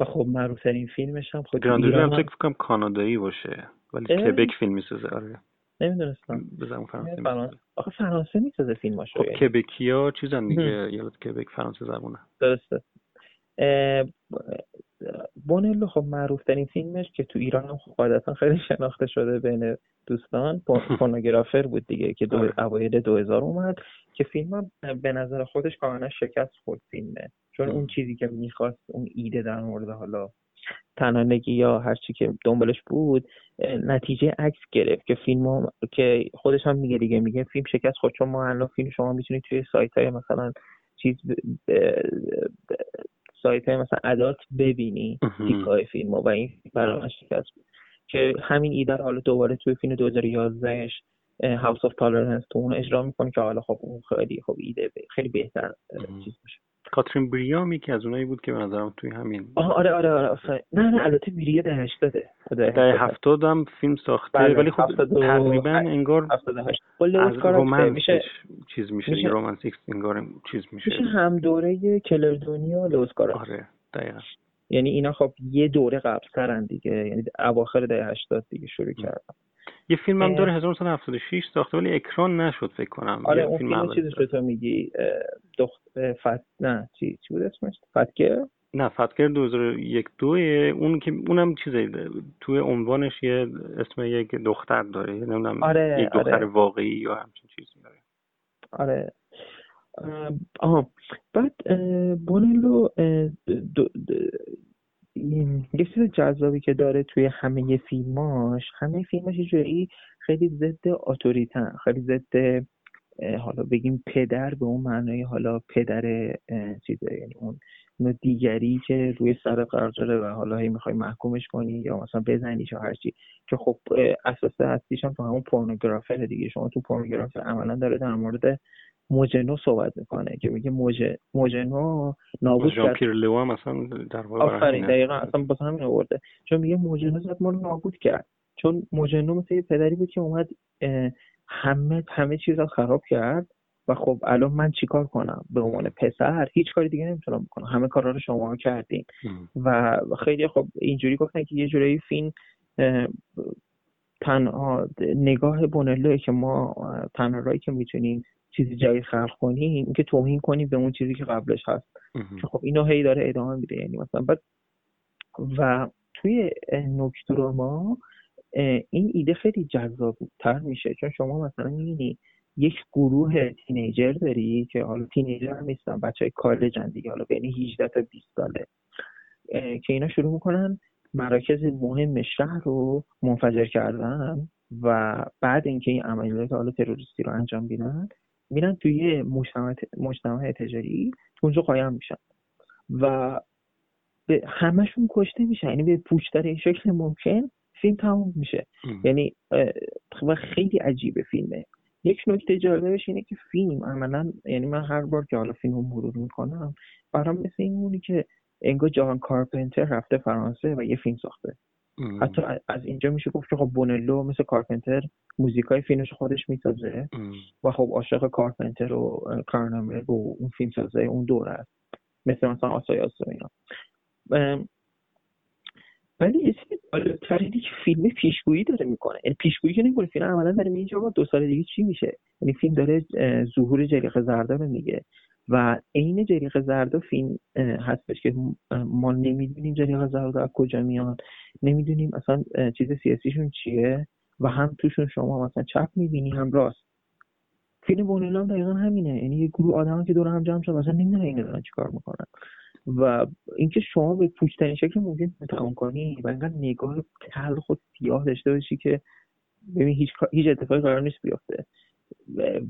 و خب معروف ترین فیلمش هم خود گراندریو هم فکر کنم کانادایی باشه ولی کبک فیلم می‌سازه آره. نمی‌دونستم. بزن فرانسه فرانسه آخه فرانسه می‌سازه فیلماشو خب کبکیا چیزن دیگه یادت کبک فرانسه زبونه. درسته. بونلو خب معروف ترین فیلمش که تو ایران هم خب قاعدتا خیلی شناخته شده بین دوستان پورنوگرافر بود دیگه که دو آره. اوایل 2000 اومد که فیلم به نظر خودش کاملا شکست خورد فیلمه. چون اون چیزی که می‌خواست اون ایده در مورد حالا تنانگی یا هر چی که دنبالش بود نتیجه عکس گرفت که فیلم که خودش هم میگه دیگه میگه فیلم شکست خود چون ما الان فیلم شما می‌تونید توی سایت های مثلا چیز سایت های مثلا ادات ببینی تیکای فیلم و این برای شکست. بود که همین ایده رو حالا دوباره توی فیلم 2011 هاوس آف تالرنس تو اون اجرا می‌کنه که حالا خب اون خیلی خب ایده خیلی بهتر چیز میشه کاترین بریام یکی از اونایی بود که به نظرم توی همین آه آره آره آره نه نه البته بریه ده هشتاده ده هفتاد. هم فیلم ساخته بله، ولی خب تقریبا انگار از رومنس میشه چیز میشه, میشه رومنسیکس انگار چیز میشه. میشه هم دوره کلردونی و لوسکارا آره دقیقا. یعنی اینا خب یه دوره قبل سرن دیگه. یعنی اواخر ده هشتاد دیگه شروع کردن. یه فیلم هم داره 1976 ساخته ولی اکران نشد فکر کنم. آره اون فیلم چیزش رو تو میگی دخت فت نه چی چی بود اسمش؟ فتگر نه فتگر 2001 دو اون که اونم چیزه توی عنوانش یه اسم یک دختر داره نمی‌دونم آره، یک دختر آره. واقعی یا همچین چیزی داره. آره. آها. بعد بونلو یه چیز جذابی که داره توی همه فیلماش همه فیلماش یه خیلی ضد اتوریتن خیلی ضد حالا بگیم پدر به اون معنای حالا پدر چیزه یعنی اون دیگری که روی سر قرار داره و حالا هی می‌خوای محکومش کنی یا مثلا بزنیش یا هرچی که خب اساس هستیش تو همون پورنوگرافر دیگه. شما تو پورنوگرافر عملا داره در مورد موجنو صحبت می‌کنه که میگه موج موجنو نابود کرد. پیر لو مثلا در واقع آفرین دقیقا اصلا با همین آورده. چون میگه موجنو زد ما رو نابود کرد. چون موجنو مثل یه پدری بود که اومد همه همه چیز رو خراب کرد و خب الان من چیکار کنم؟ به عنوان پسر هیچ کاری دیگه نمی‌تونم بکنم. همه کارا رو شما کردین. و خیلی خب اینجوری گفتن که یه جوری فیلم تنها نگاه بونلوه که ما تنها رایی که می‌تونیم چیزی جدید خلق کنیم که توهین کنیم به اون چیزی که قبلش هست. خب اینو هی داره ادامه میده. یعنی مثلا بعد و توی نکتوراما این ایده خیلی تر میشه. چون شما مثلا می‌بینی یک گروه تینیجر داری که حالا تینیجر هم نیستن بچه های کالجن دیگه. حالا بین 18 تا 20 ساله. که اینا شروع می‌کنن مراکز مهم شهر رو منفجر کردن و بعد اینکه این عملیات حالا تروریستی رو انجام میدن میرن توی مجتمع, مجتمع تجاری تو اونجا قایم میشن. و به همشون کشته میشن. یعنی به پوچترین شکل ممکن فیلم تموم میشه. یعنی و خیلی عجیبه فیلمه. یک نکته جالبش اینه که فیلم عملا یعنی من هر بار که حالا فیلم رو مرور می‌کنم برام مثل این مونی که انگار جان کارپنتر رفته فرانسه و یه فیلم ساخته. حتی از اینجا میشه گفت که خب بونلو مثل کارپنتر موزیکای فیلمش خودش می‌سازه. و خب عاشق کارپنتر و کارنامر و اون فیلم سازه اون دوره است. مثل مثلا آسای اینا. ولی یه که فیلم پیشگویی داره می‌کنه. یعنی پیشگویی که نمی‌کنه فیلم عملا داره میگه دو سال دیگه چی میشه؟ یعنی فیلم داره ظهور جریق زردا رو میگه. و عین جریق زردا فیلم هستش که ما نمی‌دونیم جریق زردا از کجا میاد. نمی‌دونیم اصلا چیز سیاسیشون چیه و هم توشون شما مثلا چپ می‌بینی هم راست. فیلم بونیلا دقیقا همینه. یعنی یه گروه آدم که دور هم جمع شد مثلا نمی‌دونن این دارن چیکار می‌کنن. و اینکه شما به پوچترین شکل ممکن تمام کنی و اینقدر نگاه تلخ و سیاه داشته باشی که ببین هیچ هیچ اتفاقی قرار نیست بیفته.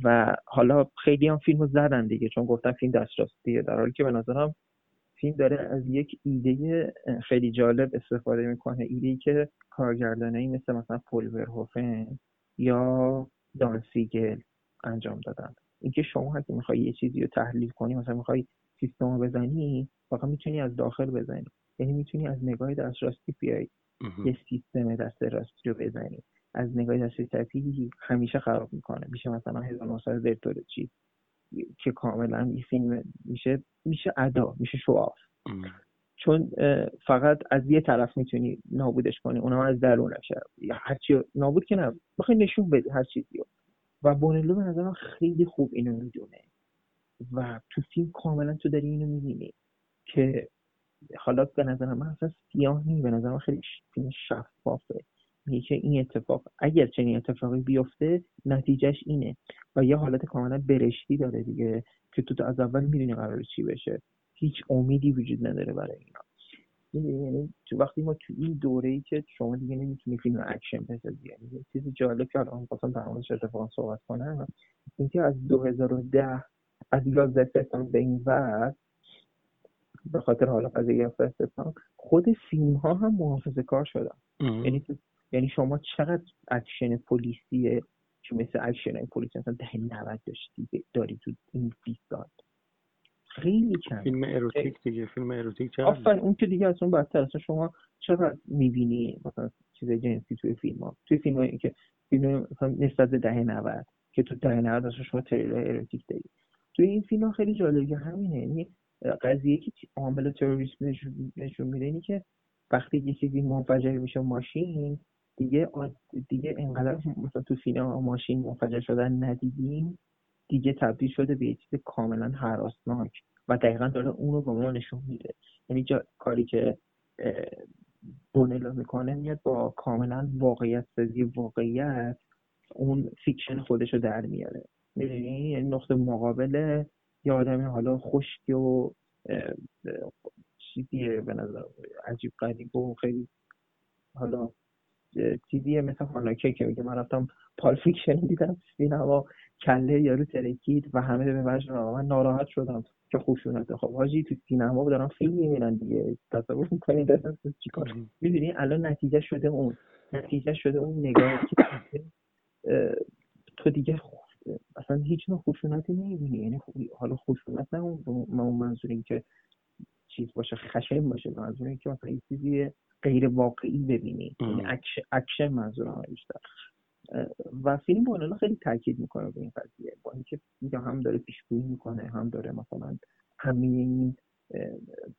و حالا خیلی هم فیلمو زدن دیگه چون گفتم فیلم دستراستیه در حالی که به نظرم فیلم داره از یک ایده خیلی جالب استفاده می‌کنه. ایده ای که کارگردانه ای مثل مثلا پول ورهوفن یا دانسیگل انجام دادن. اینکه شما اگه می‌خوای یه چیزی رو تحلیل کنی مثلا می‌خوای سیستم رو بزنی فقط می‌تونی از داخل بزنی. یعنی می‌تونی از نگاه دست راستی بیای یه سیستم دست راستی رو بزنی. از نگاه چپی همیشه خراب می‌کنه. میشه مثلا 1900 چی که کاملا یه فیلم میشه میشه ادا میشه شواف چون فقط از یه طرف می‌تونی نابودش کنی. اونم از درونش یا هرچی نابود که نه. بخوای نشون بدی هر چیزی رو. و بونلو به نظرم خیلی خوب اینو می‌دونه. و تو فیلم کاملا تو داری اینو می‌بینی که حالا به نظر من اصلا سیاه به نظر من خیلی فیلم شفافه. میگه که این اتفاق. اگر چنین اتفاقی بیفته نتیجهش اینه. و یه حالت کاملا برشتی داره دیگه که تو, تو از اول می‌دونی قرار چی بشه. هیچ امیدی وجود نداره برای اینا. یعنی تو وقتی ما تو این دوره ای که شما دیگه نمی‌تونی فیلم اکشن بسازی یعنی چیز جالب که الان خواستم در موردش اتفاقا صحبت کنم اینکه از 2010 از 11 سپتامبر به این وقت به خاطر حالا قضیه فرستستان خود فیلم ها هم محافظه کار شدن یعنی یعنی شما چقدر اکشن پلیسیه که مثل اکشن های پلیسی مثلا دهه 90 داشتی داری تو این 20 سال خیلی کم. فیلم اروتیک دیگه فیلم اروتیک چقدر آفرین اون که دیگه اصلا بدتر اصلا شما چقدر می‌بینی مثلا چیز جنسی توی فیلم ها توی فیلم هایی که فیلم مثلا نسبت به دهه 90 که تو دهه 90 اصلا شما تریلر اروتیک داری. توی این فیلم ها خیلی جالبه. همینه. یعنی قضیه که عامل تروریسم نشون میده اینی که وقتی یه چیزی منفجر میشه ماشین دیگه دیگه انقدر مثلا تو سینما ماشین منفجر شدن ندیدیم دیگه تبدیل شده به یه چیز کاملا حراسناک و دقیقا داره اون رو به ما نشون میده. یعنی جا کاری که بونلو می‌کنه میاد با کاملا واقعیت سازی واقعیت اون fiction خودش رو در میاره. می‌دونی؟ یعنی نقطه مقابل یه آدمی حالا خشکی و چیزیه به نظر عجیب غریب و خیلی حالا چیزیه مثل هانکه که میگه من رفتم Pulp Fiction دیدم سینما کله یارو ترکید و همه به وجه من ناراحت شدم که خشونته خب حاجی تو سینما دارن فیلم می‌بینن دیگه. تصور می‌کنید دستم چیکار می‌دونی؟ الان نتیجه شده اون. نتیجه شده اون نگاه که تو دیگه اصلا هیچ نوع خشونتی نمی‌بینی. یعنی حالا خشونت نه اون منظور که چیز باشه خشن باشه. منظور که مثلا یه چیزی غیر واقعی ببینی. یعنی اکشن منظورم بیشتر و فیلم بونلو خیلی تاکید می‌کنه به این قضیه. با اینکه هم داره پیشگویی می‌کنه هم داره مثلا همه این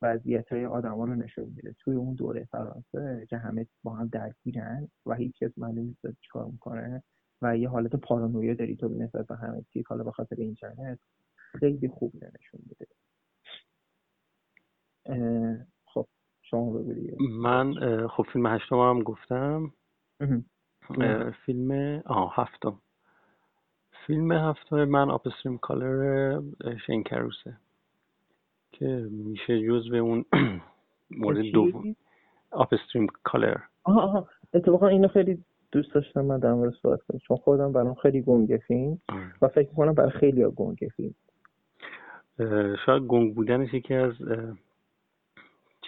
وضعیت های آدم ها رو نشون میده. توی اون دوره فرانسه که همه با هم درگیرن و هیچ کس معلوم نیست چیکار می‌کنه و یه حالت پارانویا داری تو نسبت به همه چیز. حالا به خاطر اینترنت خیلی خوب نشون میده. شما بگو من خب فیلم هشتم هم گفتم. فیلم آه هفتم. فیلم هفتم من Upstream Color شین کروثه که میشه جز به اون مورد دوم. Upstream Color آها آها اتفاقا اینو خیلی دوست داشتم من در مورد صحبت کنم. چون خودم برام خیلی گنگ فیلم آره. و فکر کنم برای خیلی ها گنگ فیلم. شاید گنگ بودنش یکی از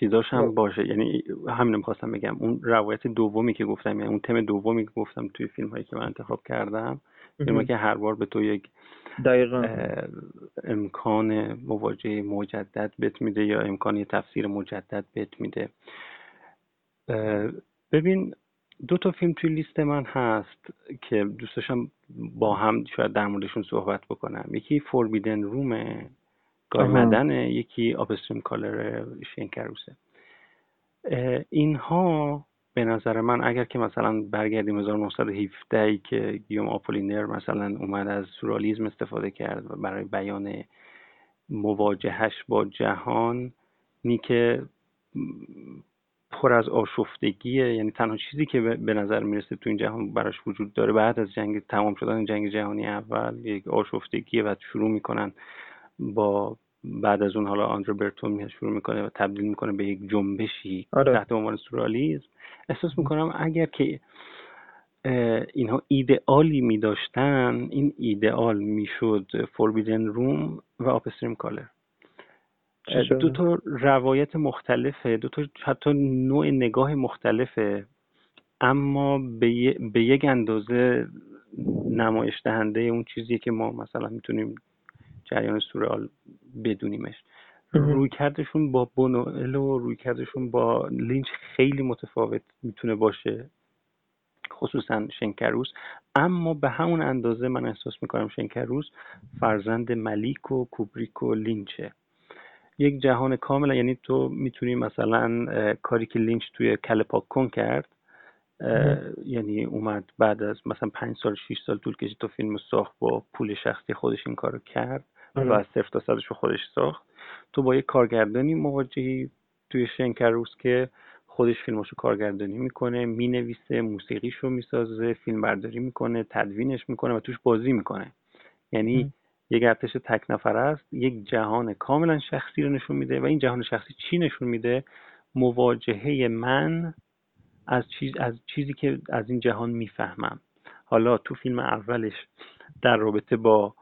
چیزاش هم خب. باشه. یعنی همین می‌خواستم بگم. اون روایت دومی که گفتم یعنی اون تم دومی که گفتم توی فیلم هایی که من انتخاب کردم فیلم که هر بار به تو یک دقیقا. امکان مواجهه مجدد بت میده یا امکان یه تفسیر مجدد بت میده. ببین دو تا فیلم توی لیست من هست که دوست داشتم با هم شاید در موردشون صحبت بکنم. یکی فوربیدن رومه گای مدن یکی آپستریم کالر شینکروسه اینها به نظر من اگر که مثلا برگردیم 1917 ای که گیوم آپولینر مثلا اومد از سورالیزم استفاده کرد برای بیان مواجهش با جهانی که پر از آشفتگیه. یعنی تنها چیزی که به نظر می‌رسه تو این جهان براش وجود داره بعد از جنگ تمام شدن جنگ جهانی اول یک آشفتگیه و شروع می‌کنن با بعد از اون حالا آندره برتون میاد شروع می‌کنه و تبدیل می‌کنه به یک جنبشی آره. تحت عنوان سورالیزم. احساس می‌کنم اگر که اینها ایدئالی میداشتن این ایدئال می‌شد فوربیدن روم و آپستریم کالر دو تا روایت مختلفه دو تا حتی نوع نگاه مختلفه اما به, به یک اندازه نمایش دهنده اون چیزی که ما مثلا می‌تونیم جریان سورال بدونیمش. رویکردشون با بونوئل و رویکردشون با لینچ خیلی متفاوت می‌تونه باشه خصوصا شین کروث. اما به همون اندازه من احساس می‌کنم شین کروث فرزند ملیک و کوبریک و لینچه. یک جهان کاملا یعنی تو می‌تونی مثلا کاری که لینچ توی کله پاک کن کرد یعنی اومد بعد از مثلا پنج سال شیش سال طول کشید تو فیلم ساخت با پول شخصی خودش این کارو کرد. و آره. صفر تا صدش رو خودش ساخت. تو با یک کارگردانی مواجهی توی شنکروس که خودش فیلماشو کارگردانی می‌کنه می‌نویسه موسیقیشو می‌سازه فیلم برداری می‌کنه تدوینش می‌کنه و توش بازی می‌کنه. یعنی یک ارتش تک نفر است یک جهان کاملا شخصی رو نشون میده و این جهان شخصی چی نشون میده؟ مواجهه من از چیز از چیزی که از این جهان می‌فهمم. حالا تو فیلم اولش در رابطه با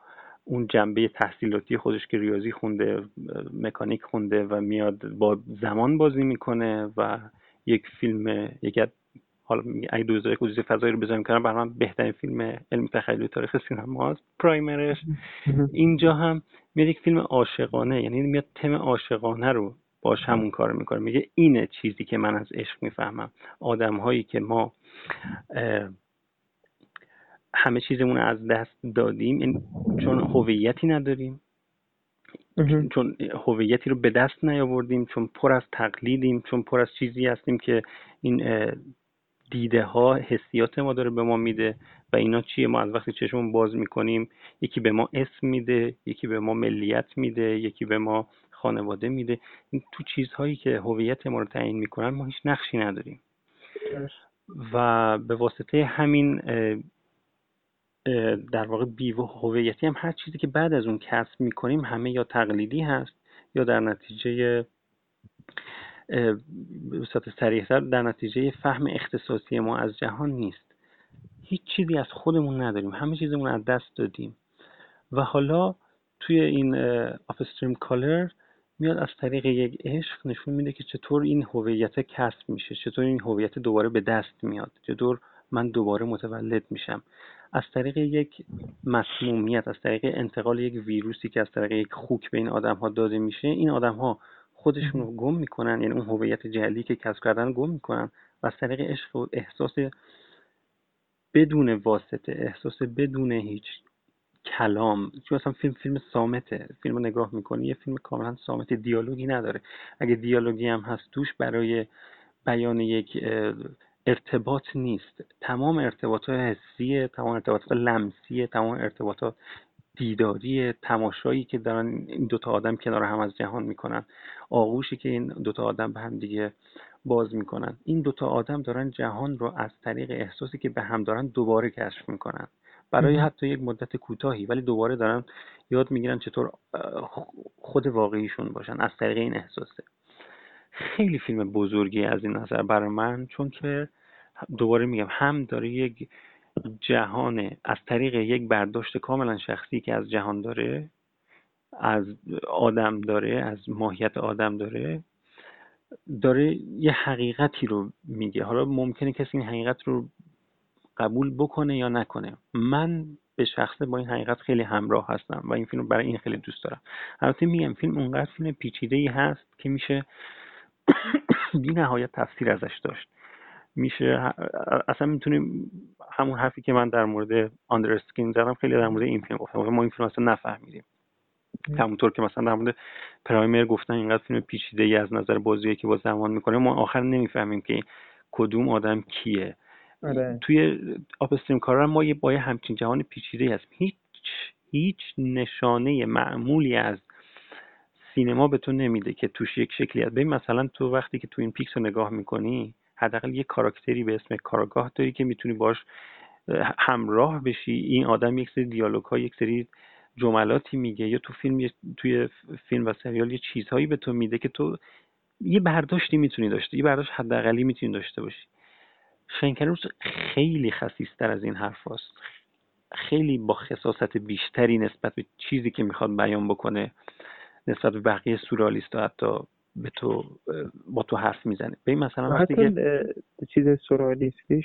اون جنبه تحصیلاتی خودش که ریاضی خونده مکانیک خونده و میاد با زمان بازی می‌کنه و یک فیلم یک حالا اگه دوزای خصوصی فضایی رو بزنیم کنم برای من بهترین فیلم علم تخیلی تاریخ سینما هست پرایمرش اینجا هم میاد یک فیلم عاشقانه یعنی میاد تم عاشقانه رو باش همون کار می‌کنه. میگه اینه چیزی که من از عشق می‌فهمم. آدم هایی که ما همه چیزمون از دست دادیم. این چون هویتی نداریم چون هویتی رو به دست نیاوردیم چون پر از تقلیدیم چون پر از چیزی هستیم که این دیده ها حسیات ما داره به ما میده و اینا چیه؟ ما از وقتی چشمون باز می‌کنیم یکی به ما اسم میده یکی به ما ملیت میده یکی به ما خانواده میده. این تو چیزهایی که هویت ما رو تعیین می‌کنن ما هیچ نقشی نداریم. و به واسطه همین در واقع بیو هویتی هم هر چیزی که بعد از اون کسب می‌کنیم همه یا تقلیدی هست یا در نتیجه به صورت در نتیجه فهم اختصاصی ما از جهان نیست. هیچ چیزی از خودمون نداریم. همه چیزمون از دست دادیم. و حالا توی این آفستریم کالر میاد از طریق یک عشق نشون میده که چطور این هویت کسب میشه چطور این هویت دوباره به دست میاد. چطور من دوباره متولد میشم. از طریق یک مسمومیت از طریق انتقال یک ویروسی که از طریق یک خوک به این آدم ها داده میشه این آدم ها خودشون رو گم می‌کنن یعنی اون هویت جلی که کسب کردن گم می‌کنن و از طریق عشق و احساس بدون واسطه احساس بدون هیچ کلام چون اصلا فیلم فیلم سامته فیلم رو نگاه می‌کنی یه فیلم کاملا سامت دیالوگی نداره. اگه دیالوگی هم هست توش برای بیان یک ارتباط نیست. تمام ارتباطات حسیه تمام ارتباطات لمسیه تمام ارتباطات دیداری تماشایی که دارن این دوتا آدم کنار هم از جهان می‌کنن آغوشی که این دوتا آدم به هم دیگه باز می‌کنن. این دوتا آدم دارن جهان رو از طریق احساسی که به هم دارن دوباره کشف می‌کنن. برای حتی یک مدت کوتاهی ولی دوباره دارن یاد می‌گیرن چطور خود واقعیشون باشن از طریق این احساسه. خیلی فیلم بزرگی از این نظر برای من چون که دوباره میگم هم داره یک جهان از طریق یک برداشت کاملا شخصی که از جهان داره از آدم داره از ماهیت آدم داره داره یه حقیقتی رو میگه. حالا ممکنه کسی این حقیقت رو قبول بکنه یا نکنه. من به شخصه با این حقیقت خیلی همراه هستم و این فیلم برای این خیلی دوست دارم. البته میگم فیلم اونقدر فیلم پیچیده ای هست که میشه بی نهایت تفسیر ازش داشت. میشه اصلا می‌تونیم همون حرفی که من در مورد آندر اسکین زدم خیلی در مورد این فیلم گفتم. ما این فیلم اصلا نفهمیدیم. همونطور که مثلا در مورد پرایمر گفتن اینقدر فیلم پیچیده ای از نظر بازی که با زمان می‌کنه ما آخر نمی‌فهمیم که کدوم آدم کیه. آره. توی آپستریم کارا ما یه با همچین جهان پیچیده هست هیچ هیچ نشانه معمولی از سینما به تو نمیده که توش یک شکلی هست ببین مثلا تو وقتی که تو این پیکس رو نگاه می‌کنی حداقل یه کاراکتری به اسم کاراگاه داری که می‌تونی باش همراه بشی. این آدم یک سری دیالوگ ها یک سری جملاتی میگه یا تو فیلم توی فیلم و سریال یه چیزهایی به تو میده که تو یه برداشتی می‌تونی داشته یه برداشت حداقلی می‌تونی داشته باشی. شنکروس خیلی خصیصتر از این حرف. خیلی با خصاصت بیشتری نسبت به چیزی که می‌خواد بیان بکنه. نسبت به بقیه سورالیست حتی به تو با تو حرف می‌زنه. به این مثلا وقتی که چیز سورالیستیش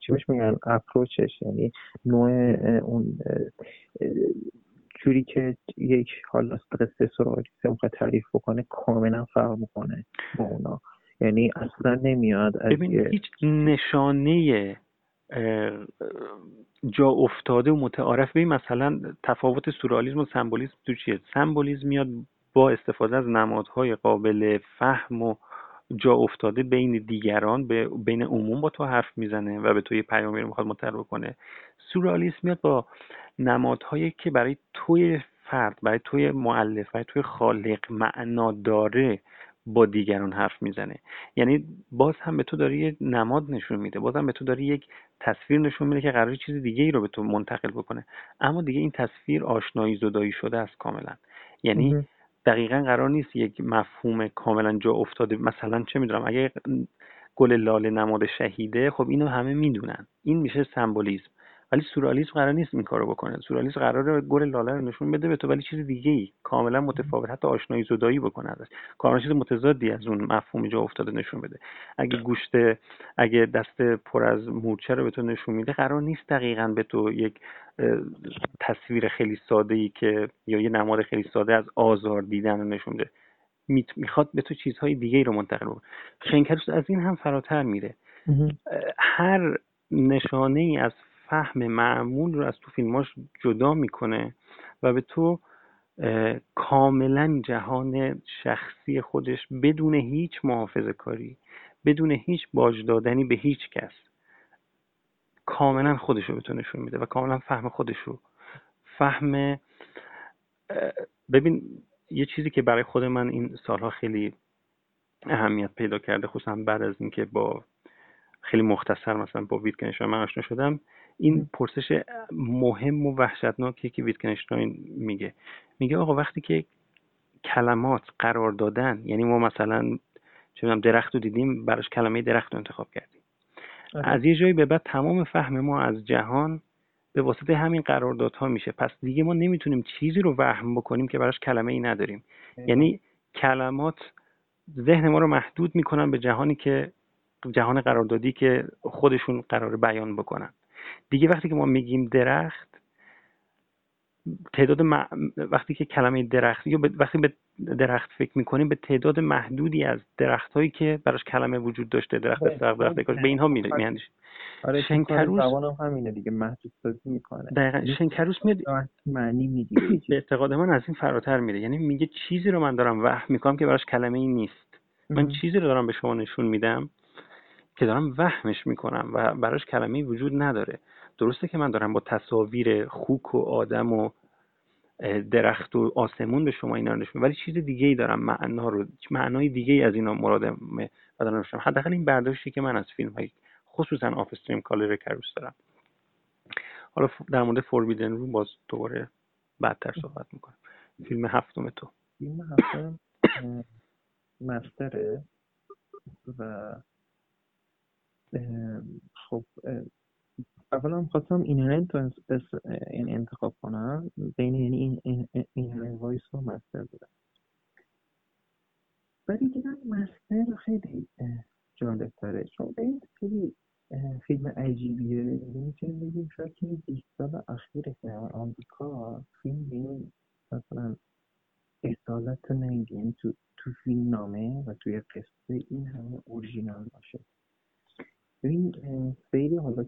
چی بهش میگن؟ اپروچش یعنی نوع اون جوری که یک حالا قصه سورالیست می‌خواد تعریف بکنه کاملا فرق می‌کنه با اونا. یعنی اصلا نمیاد از ببین هیچ نشانه جا افتاده و متعارف. ببین مثلا تفاوت سورالیسم و سمبولیسم تو چیه؟ سمبولیسم میاد با استفاده از نمادهای قابل فهم و جا افتاده بین دیگران به بین عموم با تو حرف می‌زنه و به تو یه پیامی رو می‌خواد متعرف کنه سورالیسم میاد با نمادهایی که برای توی فرد برای توی معلف برای توی خالق معنا داره. با دیگران حرف می‌زنه. یعنی باز هم به تو داره یه نماد نشون میده باز هم به تو داره یک تصویر نشون میده که قرار چیز دیگه ای رو به تو منتقل بکنه. اما دیگه این تصویر آشنایی زدایی شده است کاملا. یعنی دقیقا قرار نیست یک مفهوم کاملا جا افتاده. مثلا چه می‌دونم اگه گل لاله نماد شهیده خب اینو همه می‌دونن. این میشه سمبولیزم ولی سورالیسم قرار نیست این کارو بکنه. سورالیسم قرار گل لاله رو نشون بده به تو ولی چیز دیگه ای کاملا متفاوت. حتی آشنایی زدایی بکنه ازش. کاملا چیز متضادی از اون مفهومی جا افتاده نشون بده. اگه گوشت اگه دست پر از مورچه رو به تو نشون میده قرار نیست دقیقا به تو یک تصویر خیلی ساده ای که یا یه نماد خیلی ساده از آزار دیدن رو نشون بده. می‌خواد به تو چیزهای دیگه ای رو منتقل بکنه. شنکروس از این هم فراتر میره. هر نشانه ای از فهم معمول رو از تو فیلماش جدا می‌کنه و به تو کاملا جهان شخصی خودش بدون هیچ محافظه کاری بدون هیچ باج دادنی به هیچ کس کاملا خودش رو به تو نشون میده و کاملا فهم خودش رو فهم ببین یه چیزی که برای خود من این سالها خیلی اهمیت پیدا کرده خصوصا بعد از اینکه با خیلی مختصر مثلا با ویتکنشتاین من آشنا شدم این پرسش مهم و وحشتناکی که ویتکنشتاین میگه. میگه آقا وقتی که کلمات قرار دادن یعنی ما مثلا چه درخت رو دیدیم براش کلمه درخت رو انتخاب کردیم. آره. از یه جایی به بعد تمام فهم ما از جهان به واسطه همین قراردادها میشه. پس دیگه ما نمی‌تونیم چیزی رو وهم بکنیم که براش کلمه ای نداریم. یعنی کلمات ذهن ما رو محدود می‌کنن به جهانی که جهان قراردادی که خودشون قرار بیان بکنن. دیگه وقتی که ما میگیم درخت تعداد وقتی که کلمه درخت یا وقتی به درخت فکر می‌کنیم به تعداد محدودی از درخت هایی که براش کلمه وجود داشته درخت آره. درخت درخت به اینها میاندیش آره. شنکروس هم همینه دیگه محدود سازی می‌کنه. دقیقا شنکروس میاد معنی میدی به اعتقاد من از این فراتر میره یعنی میگه چیزی رو من دارم وهم می‌کنم که براش کلمه ای نیست. من چیزی رو دارم به شما نشون میدم که دارم وهمش می‌کنم و براش کلمه وجود نداره. درسته که من دارم با تصاویر خوک و آدم و درخت و آسمون به شما اینا نشون ولی چیز دیگه ای دارم معنا رو معنای دیگه ای از اینا مرادم و دارم حداقل این برداشتی که من از فیلم های خصوصا Upstream Color کروث دارم. حالا در مورد Forbidden رو باز دوباره بعدتر صحبت می‌کنم. فیلم هفتم تو. فیلم هفتم Master ه و خب اولا خواستم Inherent رو یعنی انتخاب کنم بین یعنی این Inherent Vice و Master بودم ولی دیدم Master خیلی جالب تره. چون این خیلی فیلم عجیبیه. یعنی می‌تونیم بگیم شاید که 20 سال اخیر که آمریکا فیلم این مثلا اصالت رو نمیگه تو تو فیلم نامه و توی قصه این همه اورژینال باشه. ببین خیلی حالا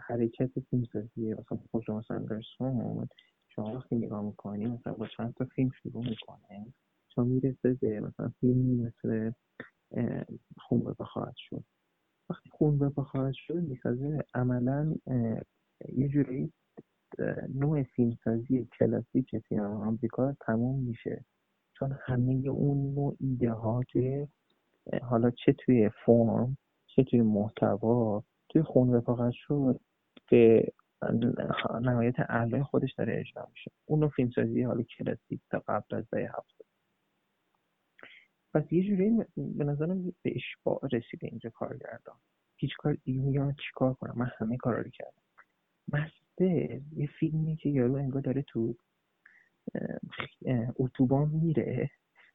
حرکت فیلمسازی مثلا خود شما سندرسون شما وقتی نگاه می‌کنی مثلا با چند تا فیلم شروع می‌کنه چون می‌رسه به مثلا فیلمی مثل خون خواهد شد. وقتی خون به خواهد شد می‌سازه عملا یه جوری نوع فیلمسازی کلاسیک سینما آمریکا تموم میشه. چون همه اون نوع ایده ها توی حالا چه توی فرم چه توی محتوا توی خون رفاقت شد به نهایت اعلای خودش داره اجرا میشه. اون فیلمسازی حالا کلاسیک تا قبل از دهه هفته پس یه جوری به نظرم به اشباع رسیده اینجا کارگردان. هیچ کار دیگه چی کار کنم؟ من همه کارا رو کردم. مسته یه فیلمی که یارو انگار داره تو اتوبان میره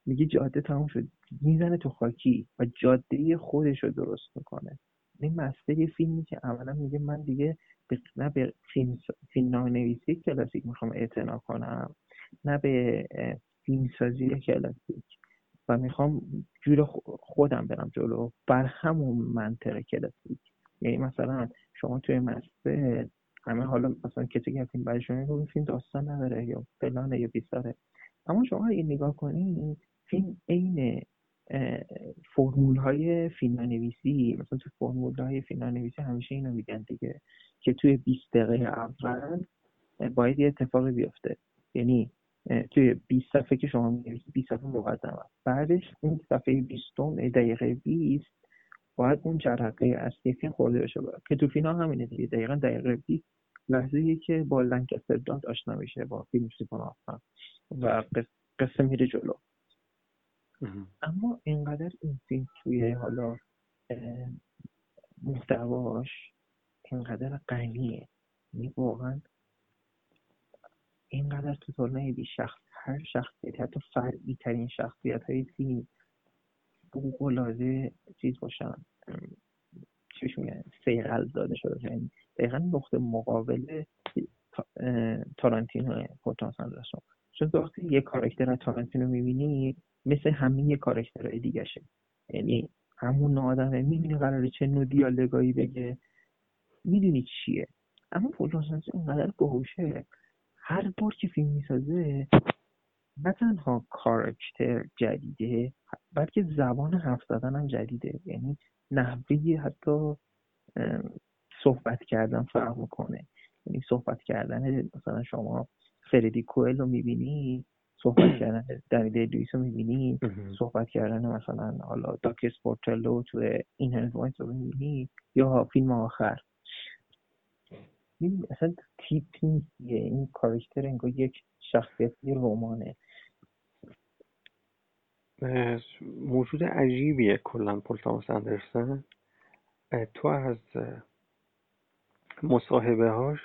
میگه جاده تموم شد. می‌زنه تو خاکی و جاده خودش رو درست می‌کنه. این مسته یه فیلمی که اولا میگه من دیگه نه به فیلم, فیلم نویسی کلاسیک می‌خوام اعتنا کنم نه به فیلمسازی کلاسیک. و می‌خوام جور خودم برم جلو بر همون منطقه کلاسیک. یعنی مثلا شما توی مسته همه حالا مثلا کسی که فیلم برای شما فیلم داستان نداره یا فلانه یا بیساره. اما شما اگه نگاه کنید فیلم عین فرمول های فیلم نویسی مثلا تو فرمول های فیلم نویسی همیشه اینو میگن دیگه که توی 20 دقیقه اول باید یه اتفاقی بیفته. یعنی توی 20 صفحه که شما می‌نویسید 20 صفحه مقدمه بعدش اون صفحه 20 دقیقه 20 باید اون جرقه اصلی فیلم خورده بشه. باید. که تو فیلم همینه دیگه. دقیقا دقیقه 20 لحظه که با لنکستر داد آشنا میشه با فیلم سیپون و قصه میره جلو. اما اینقدر این فیلم توی حالا محتواش اینقدر غنیه. یعنی واقعا اینقدر تو تولنه بی شخص هر شخصیت حتی فرعی ترین شخصیت های فیلم بوقلاده چیز باشن. چیش میگن؟ سیغل داده شده. یعنی دقیقا نقطه مقابل تارانتینو پورتانس اندرسون چون وقتی یه کارکتر از تارانتینو می‌بینی مثل همه کارکترهای دیگه شه. یعنی همون آدمه می‌دونی قراره چه نوع دیالوگایی بگه. می‌دونی چیه. اما پول اینقدر باهوشه. هر بار که فیلم می‌سازه نه تنها کارکتر جدیده بلکه زبان حرف زدن هم جدیده. یعنی نحوه حتی صحبت کردن فرق می‌کنه یعنی صحبت کردن مثلا شما فردی کوئل رو می‌بینی صحبت کردن دنیل دویس رو می‌بینی؟ صحبت کردن مثلا حالا داک سپورتلو تو این هنز رو می‌بینی؟ یا فیلم آخر؟ این اصلا تیپ نیستیه. این کارکتر انگار یک شخصیت رمانه. موجود عجیبیه کلا پل تامس اندرسن. تو از مصاحبه هاش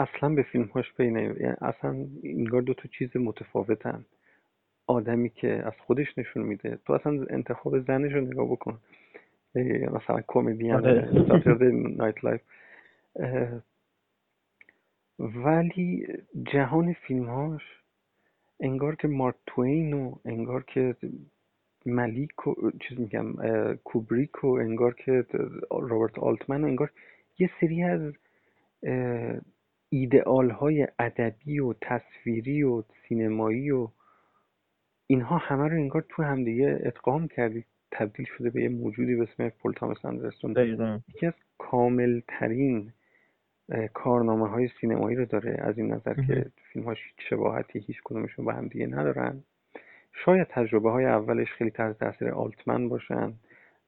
اصلا به فیلم هاش پی یعنی اصلا انگار دو تا چیز متفاوتن. آدمی که از خودش نشون میده. تو اصلا انتخاب زنش رو نگاه بکن. مثلا کمدین آره. Night Live ولی جهان فیلمهاش انگار که مارک توین و انگار که ملیک و چیز میگم کوبریک و انگار که رابرت آلتمن و انگار یه سری از ایدئال های ادبی و تصویری و سینمایی و اینها همه رو انگار تو همدیگه ادغام کردی. تبدیل شده به یه موجودی به اسم پول تامس اندرسون. یکی از کامل ترین کارنامه های سینمایی رو داره از این نظر که فیلم هاش شباهتی هیچ کدومشون با هم دیگه ندارن. شاید تجربه های اولش خیلی تحت تاثیر آلتمن باشن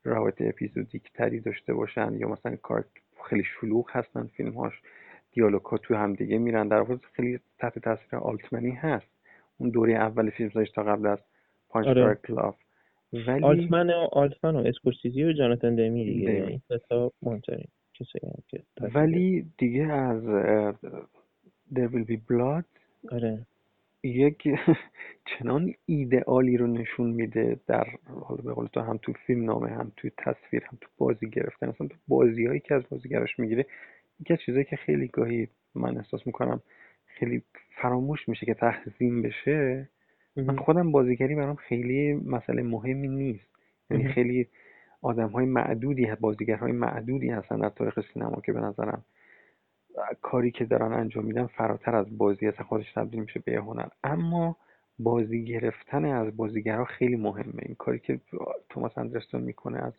روایت اپیزودیک تری داشته باشن یا مثلا کار خیلی شلوغ هستن فیلم هاش دیالوگ ها تو هم دیگه میرن. در واقع خیلی تحت تاثیر آلتمنی هست. اون دوره اول فیلم تا قبل از پانچ آره. Love. ولی آلتمن و آلتمن و اسکورسیزی و جاناتان دمی دیگه این سه تا ولی دیگه از There Will Be Blood آره. یک چنان ایدئالی رو نشون میده در حالا به قول تو هم تو فیلم نامه هم تو تصویر هم تو بازی گرفتن. اصلا تو بازی هایی که از بازیگراش می‌گیره یکی از چیزایی که خیلی گاهی من احساس می‌کنم خیلی فراموش میشه که تحزین بشه من خودم بازیگری برام خیلی مسئله مهمی نیست. یعنی خیلی آدم های معدودی بازیگرهای معدودی هستن در تاریخ سینما که به نظرم کاری که دارن انجام میدن فراتر از بازی اصلا خودش تبدیل میشه به هنر. اما بازی گرفتن از بازیگرها خیلی مهمه. این کاری که توماس اندرسون می‌کنه از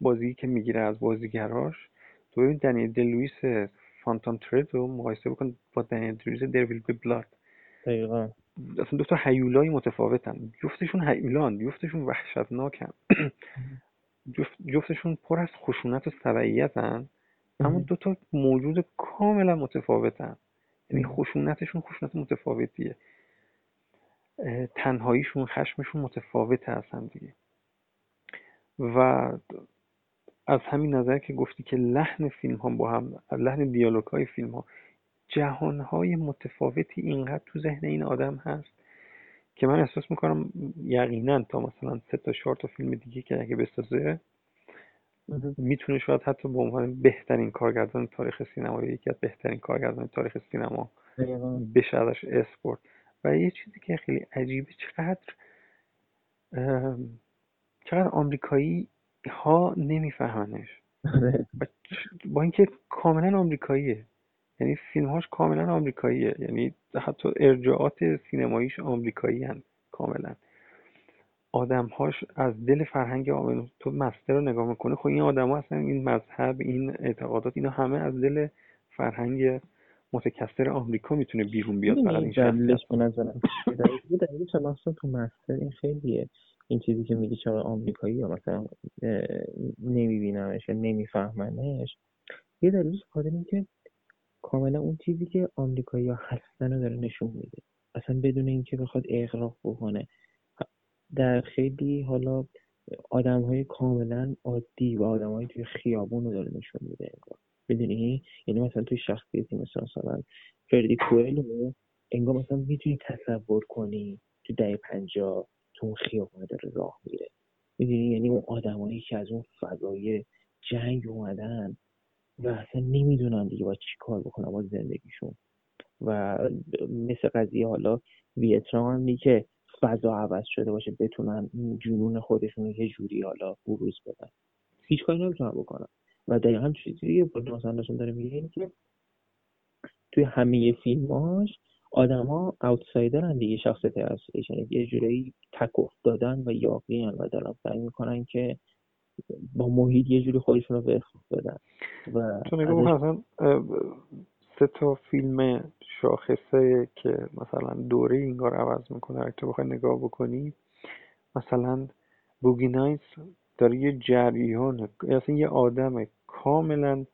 بازی که می‌گیره از بازیگراش ببین دنیل دلویس فانتوم ترد رو مقایسه بکن با دنیل دلویس ویل بی بلاد. دقیقا. اصلا دو تا هیولای متفاوتن. جفتشون هیولان جفتشون وحشتناکن. جفت جفتشون پر از خشونت و سبعیتن. اما دو تا موجود کاملا متفاوتن. یعنی خشونتشون خشونت متفاوتیه. تنهاییشون خشمشون متفاوته از هم دیگه. و از همین نظر که گفتی که لحن فیلم ها با هم لحن دیالوگ های فیلم ها جهان های متفاوتی اینقدر تو ذهن این آدم هست که من احساس می‌کنم یقینا تا مثلا سه تا چهار تا فیلم دیگه که اگه بسازه می‌تونه شاید حتی به عنوان بهترین کارگردان تاریخ سینما یا یکی از بهترین کارگردان تاریخ سینما بشه ازش اسپورت. و یه چیزی که خیلی عجیبه چقدر چقدر آمریکایی ها نمیفهمنش. با اینکه کاملا آمریکاییه. یعنی فیلمهاش کاملا آمریکاییه. یعنی حتی ارجاعات سینماییش آمریکایی هن. کاملا. آدمهاش از دل فرهنگ آمریکا تو مستر رو نگاه می‌کنه خب این آدم ها اصلا این مذهب این اعتقادات اینا همه از دل فرهنگ متکثر آمریکا می‌تونه بیرون بیاد فقط این دلیلش به نظرم دلیلش تو مستر این خیلیه. این چیزی که میگی چرا آمریکایی یا مثلا نمیبینمش یا نمیفهمنش یه دلیلش خاطر که کاملا اون چیزی که آمریکایی ها هستن رو داره نشون میده. اصلا بدون اینکه بخواد اغراق بکنه. در خیلی حالا آدم های کاملا عادی و آدم های توی خیابون رو داره نشون میده انگار. می‌دونی؟ یعنی مثلا توی شخصیتی مثل مثلا فردی کوئل انگار مثلا می‌تونی تصور کنی تو دهه پنجاه. تو اون خیابون داره راه میره. می‌دونی؟ یعنی اون آدمایی که از اون فضای جنگ اومدن و اصلا نمی‌دونن دیگه با چی کار بکنن با زندگیشون. و مثل قضیه حالا ویتنام که فضا عوض شده باشه بتونن جنون خودشون یه جوری حالا بروز بدن. هیچ کاری نمی‌تونن بکنن. و دقیقا چیزی که مثلا داره میگه که توی همه فیلماش آدما اوتسایدرن دیگه شخصیت یعنی یه جوری تک افتادن و یاقی و دارن سعی می‌کنن که با محیط یه جوری خودشون رو به بدن و تو نگاه ازش... سه تا فیلم شاخصه که مثلا دوره اینگار عوض می‌کنه اگه تو بخوای نگاه بکنی مثلا بوگی نایس داره یه جریان اصلا یه آدم کاملا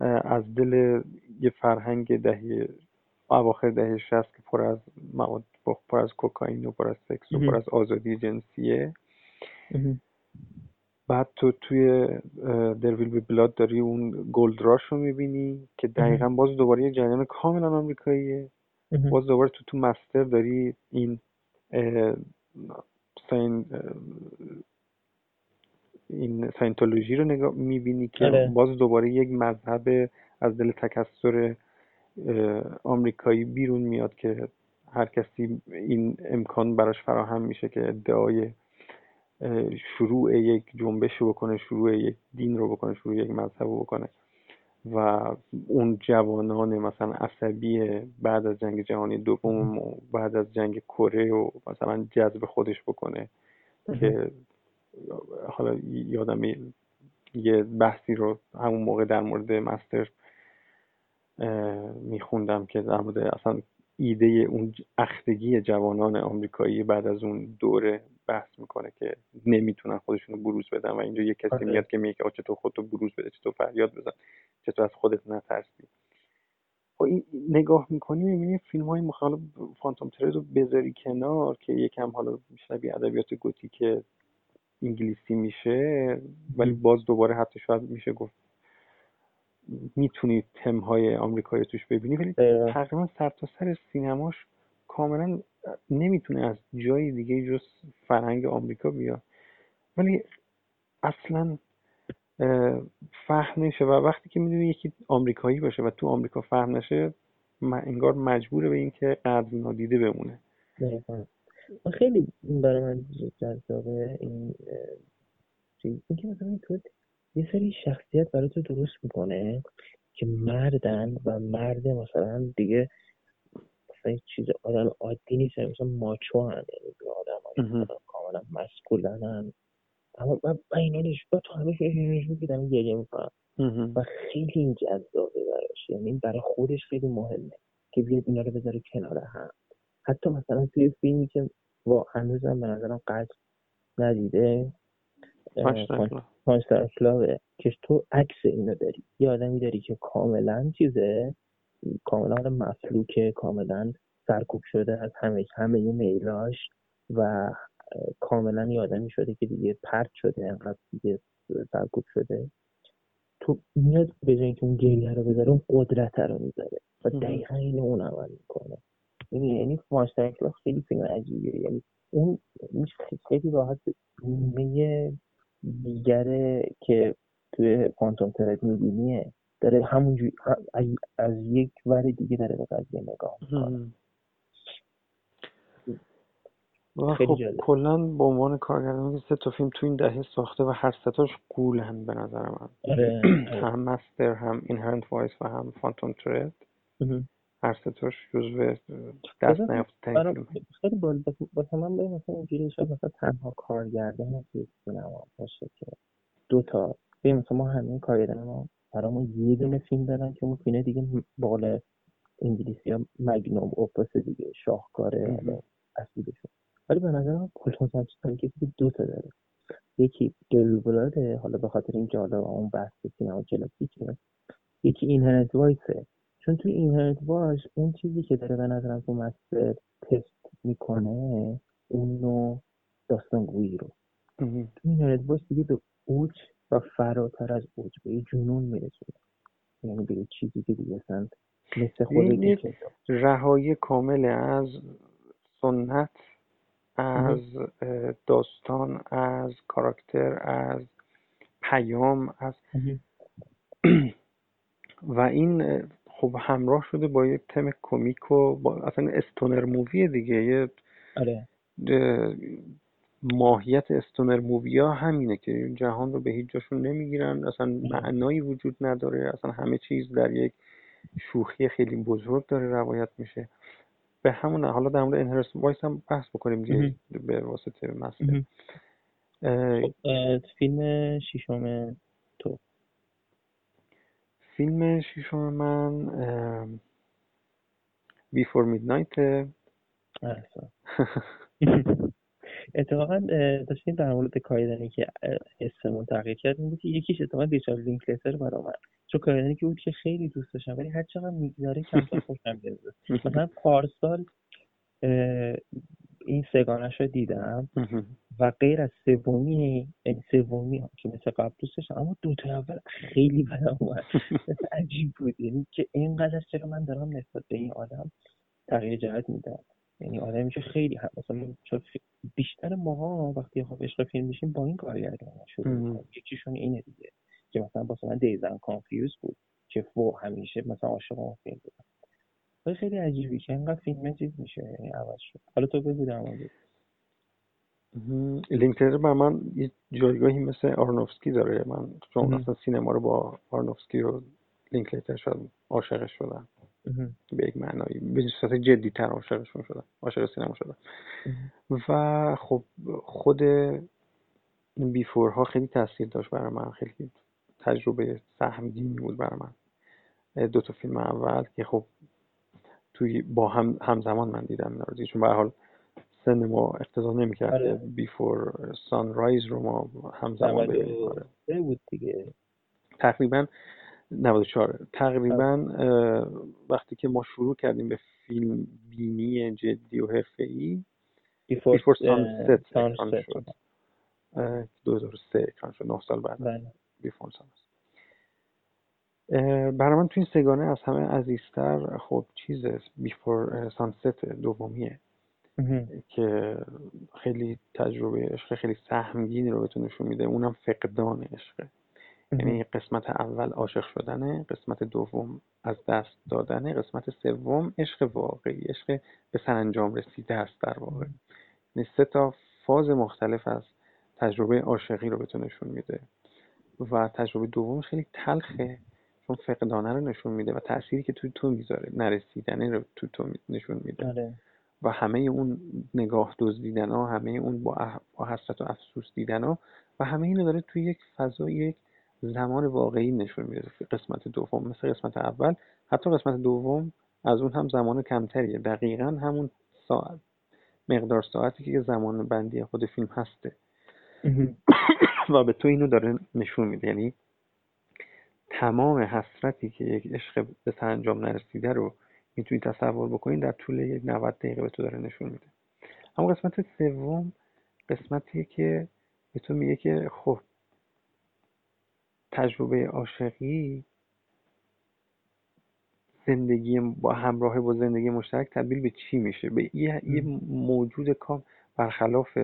از دل یه فرهنگ دهه اواخر دهه شست که پر از مواد پر از کوکائین و پر از سکس و پر از آزادی جنسیه. بعد تو توی There Will Be Blood داری اون gold rush رو می‌بینی که دقیقا باز دوباره یه جریان کاملا آمریکاییه. باز دوباره تو تو Master داری این Scien این ساینتولوژی رو نگاه می‌بینی که آره. باز دوباره یک مذهب از دل تکسر آمریکایی بیرون میاد که هر کسی این امکان براش فراهم میشه که ادعای شروع یک جنبش رو بکنه شروع یک دین رو بکنه شروع یک مذهب رو بکنه. و اون جوانان مثلا عصبی بعد از جنگ جهانی دوم و بعد از جنگ کره و مثلا جذب خودش بکنه که حالا یادم یه بحثی رو همون موقع در مورد مستر میخوندم که در مورد اصلا ایده اون اختگی جوانان آمریکایی بعد از اون دوره بحث می‌کنه که نمی‌تونن خودشون رو بروز بدن و اینجا یه کسی آره. میاد که میگه چطور خودتو بروز بده چطور فریاد بزن چطور از خودت نترسی خب این نگاه می‌کنی می‌بینی فیلم های مخالف فانتوم ترز رو بذاری کنار که یکم حالا شبیه ادبیات گوتیک انگلیسی میشه ولی باز دوباره حتی شاید میشه گفت می‌تونی تمهای آمریکایی توش ببینی ولی تقریبا سر تا سر سینماش کاملا نمی‌تونه از جای دیگه جز فرهنگ آمریکا بیاد. ولی اصلا فهم نشه و وقتی که می‌دونی یکی آمریکایی باشه و تو آمریکا فهم نشه انگار مجبوره به اینکه قدر نادیده بمونه. خیلی برای من جذابه این چیز. اینکه مثلا تو یه سری شخصیت برای تو درست می‌کنه که مردن و مرد مثلا دیگه اصلا هیچ چیز آدم عادی نیست مثلا ماچو هن یعنی آدم کاملا مسکولن اما من اینانش با تو همه فیلمش میگیدم گریه می‌کنم. و خیلی این جذابه براش. یعنی برای خودش خیلی مهمه که بیاد اینا رو بذاره کنار هم. حتی مثلا توی فیلمی که با هنوزم به نظرم قصد ندیده پانچتر اکلاوه که تو عکس اینو داری. یه آدمی داری که کاملا چیزه کاملا مفلوکه کاملا سرکوب شده از همه همه میلاش و کاملا یه آدمی شده که دیگه پرت شده انقدر دیگه سرکوب شده. تو میاد به جای که اون گریه رو بذاره اون قدرت رو می‌ذاره و دقیقا این اون عمل می‌کنه. یعنی یعنی ماستر خیلی فیلم عجیبیه. یعنی اون خیلی راحت نیمه دیگره که توی پانتوم ترد میبینیه داره همونجوری از, از یک ور دیگه داره به قضیه نگاه می‌کنه. خب کلا به عنوان کارگردان سه تا فیلم تو این دهه ساخته و هر ستاش غولن به نظر من. آره. هم Master هم Inherent Vice و هم Phantom Thread هر ستاش جزو دست نیافته فیلم خیلی باسه من باید مثلا اینجوری شد مثلا تنها کارگردان توی سینما باشه که دو تا. ببین مثلا ما همین کارگردان ما برامون یه دونه فیلم دارن که اون فیلم دیگه بالا انگلیسی ها magnum opus دیگه شاهکاره اصلیشون. ولی به نظر من پل توماس اندرسون که دو تا داره. یکی دلبلاده حالا به خاطر اینکه حالا اون بحث سینما کلاسیکه یکی Inherent Vice ه چون توی Inherent Vice اون چیزی که داره به نظرم تو Master تست می‌کنه اون نوع داستانگویی رو. تو Inherent Vice دیگه به اوج و فراتر از اوج به یه جنون میرسونه یعنی به یه چیزی که دیگه اصلا مثل خود رهایی کامل از سنت از داستان از کاراکتر از پیام از و این خب همراه شده با یه تم کمیک و با اصلا stoner movie دیگه. یه آره. ماهیت stoner movie ها همینه که جهان رو به هیچ جاشون نمی‌گیرن. اصلا معنایی وجود نداره. اصلا همه چیز در یک شوخی خیلی بزرگ داره روایت میشه. به همون حالا در مورد Inherent Vice هم بحث بکنیم دیگه به واسطه مسئله. خب، فیلم شیشم تو. فیلم شیشم من Before Midnight اتفاقا داشتیم در مورد کایدنی که حسمون تغییر کرد این بود که یکیش اتفاقا ریچارد لینکلیتر من چون کایدنی که بود که خیلی دوست داشتم ولی هر چقدر می‌گذاره کمتر خوشم میاد مثلا پارسال این سگانش رو دیدم و غیر از سومی یعنی سومی که مثل قبل دوست داشتم اما دو تا اول خیلی بدم اومد. عجیب بود. یعنی که اینقدر چرا من دارم نسبت به این آدم تغییر جهت میدم. یعنی آدمی که خیلی هم مثلا بیشتر ماها وقتی خب عشق فیلم میشیم با این کارگردان شروع یکیشون اینه دیگه. که مثلا با من Dazed and Confused بود که فو همیشه مثلا عاشق اون فیلم بودم ولی خیلی عجیبی که اینقدر فیلم چیز میشه یعنی عوض شد. حالا تو بگو در لینکلیتر بر من یه جایگاهی مثل آرنوفسکی داره. من چون اصلا سینما رو با آرنوفسکی و لینکلیتر شد عاشقش شدم. به یک معنایی. به صورت جدی تر عاشقشون شدم. عاشق سینما شدم. و خب خود بیفور ها خیلی تاثیر داشت برای من. خیلی تجربه سهمگینی بود برای من. دو تا فیلم اول که خب توی با هم همزمان من دیدم اینا چون به حال سن ما اقتضا نمی‌کرد آره. بیفور سانرایز رو ما همزمان ببینیم. آره. بود دیگه. تقریبا 94 تقریبا وقتی که ما شروع کردیم به فیلم بینی جدی و حرفه‌ای بیفور سانست شد. 2003 اکران شد 9 سال بعد. بیفور بله. سانست برای من تو این سگانه از همه عزیزتر خب چیز بیفور سانست دومیه. که خیلی تجربه عشق خیلی سهمگینی رو بهتون نشون میده. اونم فقدان عشقه یعنی قسمت اول عاشق شدنه قسمت دوم از دست دادنه قسمت سوم عشق واقعی عشق به سرانجام رسیده است در واقع. یعنی سه تا فاز مختلف از تجربه عاشقی رو بهتون نشون میده. و تجربه دوم خیلی تلخه. اون فقدانه رو نشون میده و تأثیری که توی تو می‌ذاره نرسیدنه رو تو تو نشون میده. آره. و همه اون نگاه دزدیدن ها همه اون با, اح... با حسرت و افسوس دیدن ها و همه اینو داره توی یک فضا یک زمان واقعی نشون میده. قسمت دوم مثل قسمت اول حتی قسمت دوم از اون هم زمان کمتریه. دقیقا همون ساعت مقدار ساعتی که زمان بندی خود فیلم هسته. و به تو اینو داره نشون میده. یعنی تمام حسرتی که یک عشق به سرانجام نرسیده رو می‌تونی تصور بکنید در طول یک 90 دقیقه به تو داره نشون میده. اما قسمت سوم قسمتیه که به تو میگه که خب تجربه عاشقی زندگی با همراه با زندگی مشترک تبدیل به چی میشه؟ به یه, یه موجود کام برخلاف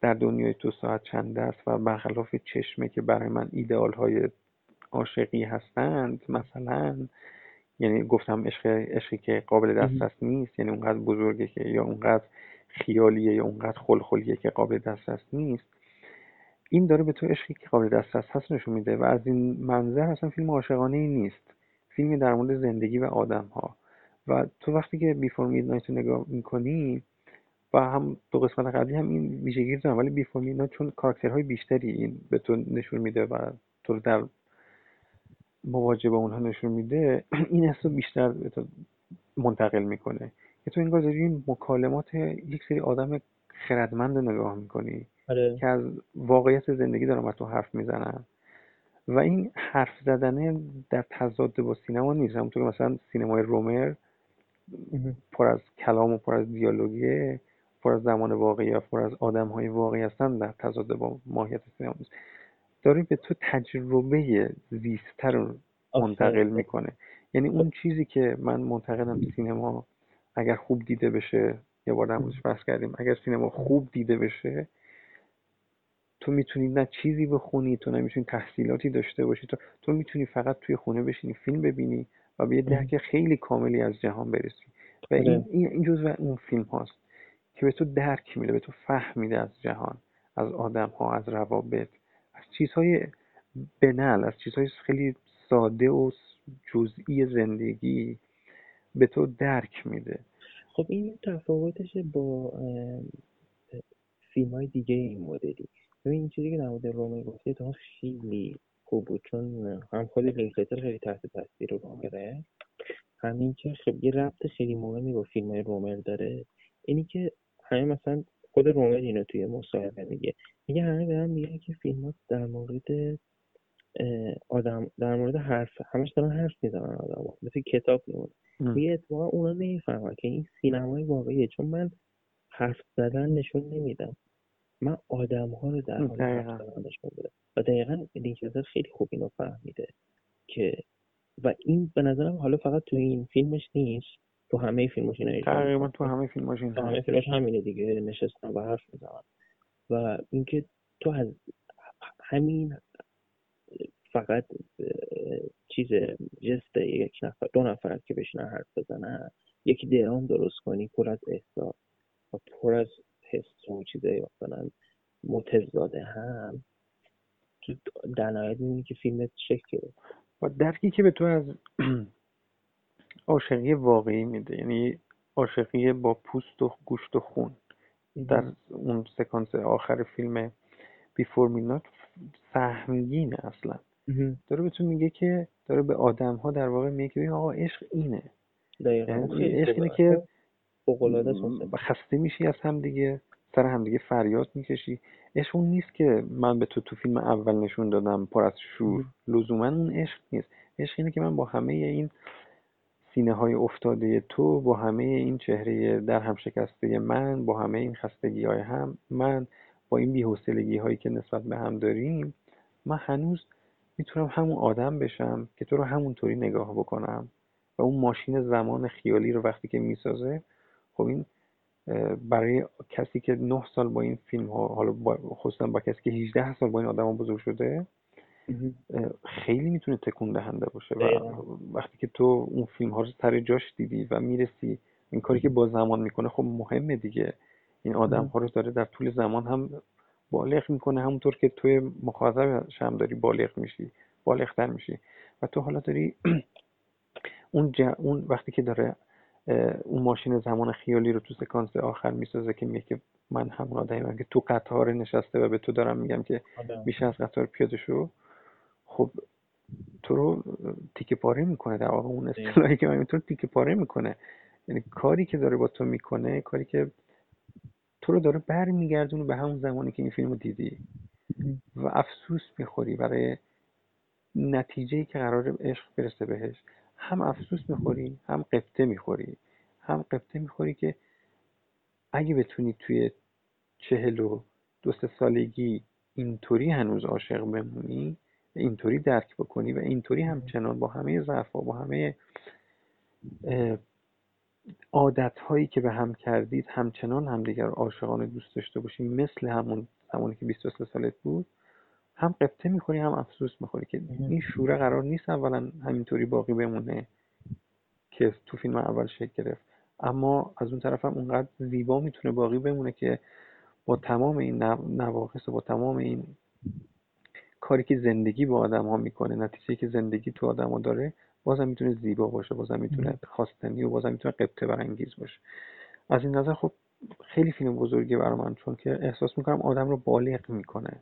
در دنیای دو ساعت چند است و برخلاف چشمه که برای من ایدئال های عاشقی هستند مثلا. یعنی گفتم عشق عشقی که قابل دسترس نیست. یعنی اونقدر بزرگه که یا اونقدر خیالیه یا اونقدر خلخلیه که قابل دسترس نیست. این داره به تو عشقی که قابل دسترس هست نشون میده و از این منظر اصلا فیلم عاشقانه ای نیست. فیلمی در مورد زندگی و آدم ها و تو وقتی که بیفور میدنایت رو نگاه می‌کنی و هم دو قسمت قبلی هم این ویژگی دارن ولی بیفور میدنایت چون کاراکترهای بیشتری این به تو نشون میده و تو در مواجه با اونها نشون میده این حس بیشتر به تو منتقل می‌کنه. که تو این این مکالمات یک سری آدم خردمند نگاه می‌کنی آره. که از واقعیت زندگی دارن با تو حرف می‌زنن. و این حرف زدنه در تضاد با سینما نیست. همونطور مثلا سینمای رومر پر از کلام و پر از دیالوگیه پر از زمان واقعی و پر از آدم های واقعی هستن در تضاد با ماهیت سینما نیست. داره به تو تجربه زیستر رو منتقل می‌کنه. یعنی اون چیزی که من منتقدم سینما اگر خوب دیده بشه یه بار در بحث کردیم اگر سینما خوب دیده بشه تو می‌تونی نه چیزی بخونی تو نمی‌تونی تحصیلاتی داشته باشی تو تو می‌تونی فقط توی خونه بشینی فیلم ببینی و به یه درک خیلی کاملی از جهان برسی. و این آره. این جزء اون فیلم هاست که به تو درک میده به تو فهم میده از جهان از آدم ها از روابط. چیزهای بنل از چیزهای خیلی ساده و جزئی زندگی به تو درک میده. خب این تفاوتش با فیلم های دیگه این مدلی. ببین این چیزی که در مورد رومه گفتی تو خیلی خوب بود چون هم خود لینکلتر خیلی تحت تاثیر گرفت همین که خب یه ربط خیلی مهمی با فیلم های رومر داره. اینی که همه مثلا خود رومر اینو توی مصاحبه میگه. میگه همه به هم میگن که فیلم ها در مورد آدم در مورد حرف همش دارن حرف می‌زنن آدم ها. مثل کتاب میمونه میگه اتفاقا اونا نمی‌فهمن که این سینمای واقعیه چون من حرف زدن نشون نمیدم من آدم ها رو در حال. حرف زدن نشون میدم و دقیقا لینکلتر خیلی خوب اینو فهمیده که و این به نظرم حالا فقط تو این فیلمش نیست تو همه فیلمش اجرا تقریبا. تو همه فیلماش این تو همه فیلمش همینه دیگه نشستن و حرف می‌زنن و اینکه تو از همین فقط چیز جست یک نفر دو نفر که بشینن حرف بزنن. یک درام درست کنی پر از احساس و پر از حس و چیزای مثلا متضاد هم. تو در نهایت می‌بینی که فیلمت شکل و درکی که به تو از عاشقی واقعی میده یعنی عاشقی با پوست و گوشت و خون. در اون سکانس آخر فیلم بیفور مینات سهمگینه اصلا. داره به تو میگه که داره به آدم ها در واقع میگه که آقا عشق اینه. دقیقا. یعنی عشق. اینه که خسته میشی از هم دیگه سر هم دیگه فریاد می‌کشی. عشق اون نیست که من به تو تو فیلم اول نشون دادم پر از شور. لزوما اون عشق نیست. عشق اینه که من با همه این سینه های افتاده تو با همه این چهره در هم شکسته من با همه این خستگی های هم من با این بی‌حوصلگی هایی که نسبت به هم داریم من هنوز می‌تونم همون آدم بشم که تو رو همونطوری نگاه بکنم و اون ماشین زمان خیالی رو وقتی که می‌سازه خب این برای کسی که نه سال با این فیلم ها حالا با خصوصا با کسی که 18 سال با این آدم ها بزرگ شده خیلی می‌تونه تکون دهنده باشه و. وقتی که تو اون فیلم ها رو سر جاش دیدی و می‌رسی این کاری که با زمان می‌کنه خب مهمه دیگه. این آدم ها رو داره در طول زمان هم بالغ می‌کنه همونطور که توی مخاطبش هم داری بالغ میشی بالغتر میشی. و تو حالا داری اون, اون وقتی که داره اون ماشین زمان خیالی رو تو سکانس آخر می‌سازه که میگه که من همون آدمی که تو قطار نشسته و به تو دارم میگم که میشه از قطار پیاده شو. خب تو رو تیکه پاره می‌کنه در واقع اون اصطلاحی که من تو تیکه پاره می‌کنه. یعنی کاری که داره با تو می‌کنه کاری که تو رو داره برمیگردونه به همون زمانی که این فیلم رو دیدی و افسوس می‌خوری برای نتیجه که قرار عشق برسه بهش. هم افسوس می‌خوری هم قبطه می‌خوری. هم قبطه می‌خوری که اگه بتونی توی چهل و دو سه سالگی اینطوری هنوز عاشق بمونی اینطوری درک بکنی و اینطوری همچنان با همه ضعف با همه عادت هایی که به هم کردید همچنان همدیگر عاشقانه دوست داشته باشی. مثل همون زمانی که 23 سالت بود هم قبطه می‌خوری هم افسوس می‌خوری که این شوره قرار نیست اولا همینطوری باقی بمونه که تو فیلم اول شکل گرفت. اما از اون طرف هم اونقدر زیبا می‌تونه باقی بمونه که با تمام این نواقص و با تمام این کاری که زندگی با آدم ها می‌کنه نتیجه که زندگی تو آدم ها داره بازم می‌تونه زیبا باشه بازم می‌تونه خواستنی و بازم می‌تونه قبطه برانگیز باشه. از این نظر خب خیلی فیلم بزرگی برای من چون که احساس می‌کنم آدم رو بالغ می‌کنه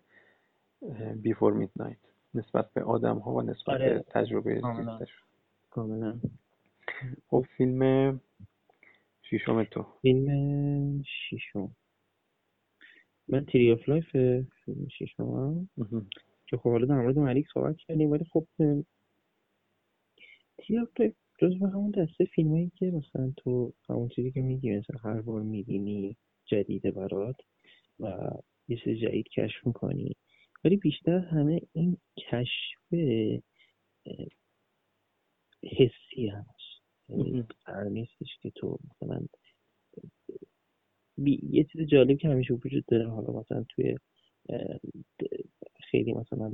بیفور میدنایت نسبت به آدم ها و نسبت آره. به تجربه زیستش. کاملا. خب فیلم شیشم تو. فیلم شیشم من Tree of Life فیلم شیشم که خب حالا در مورد ملیک صحبت کردیم ولی خب Tree of Life جز به همون دسته فیلم هایی که مثلا تو همون چیزی که میگی مثلا هر بار می‌بینی جدیده برات و یه چیز جدید کشف می‌کنی ولی بیشتر همه این کشف حسی هست یعنی قرار نیستش که تو مثلا یه چیز جالب که همیشه وجود داره حالا مثلا توی خیلی مثلا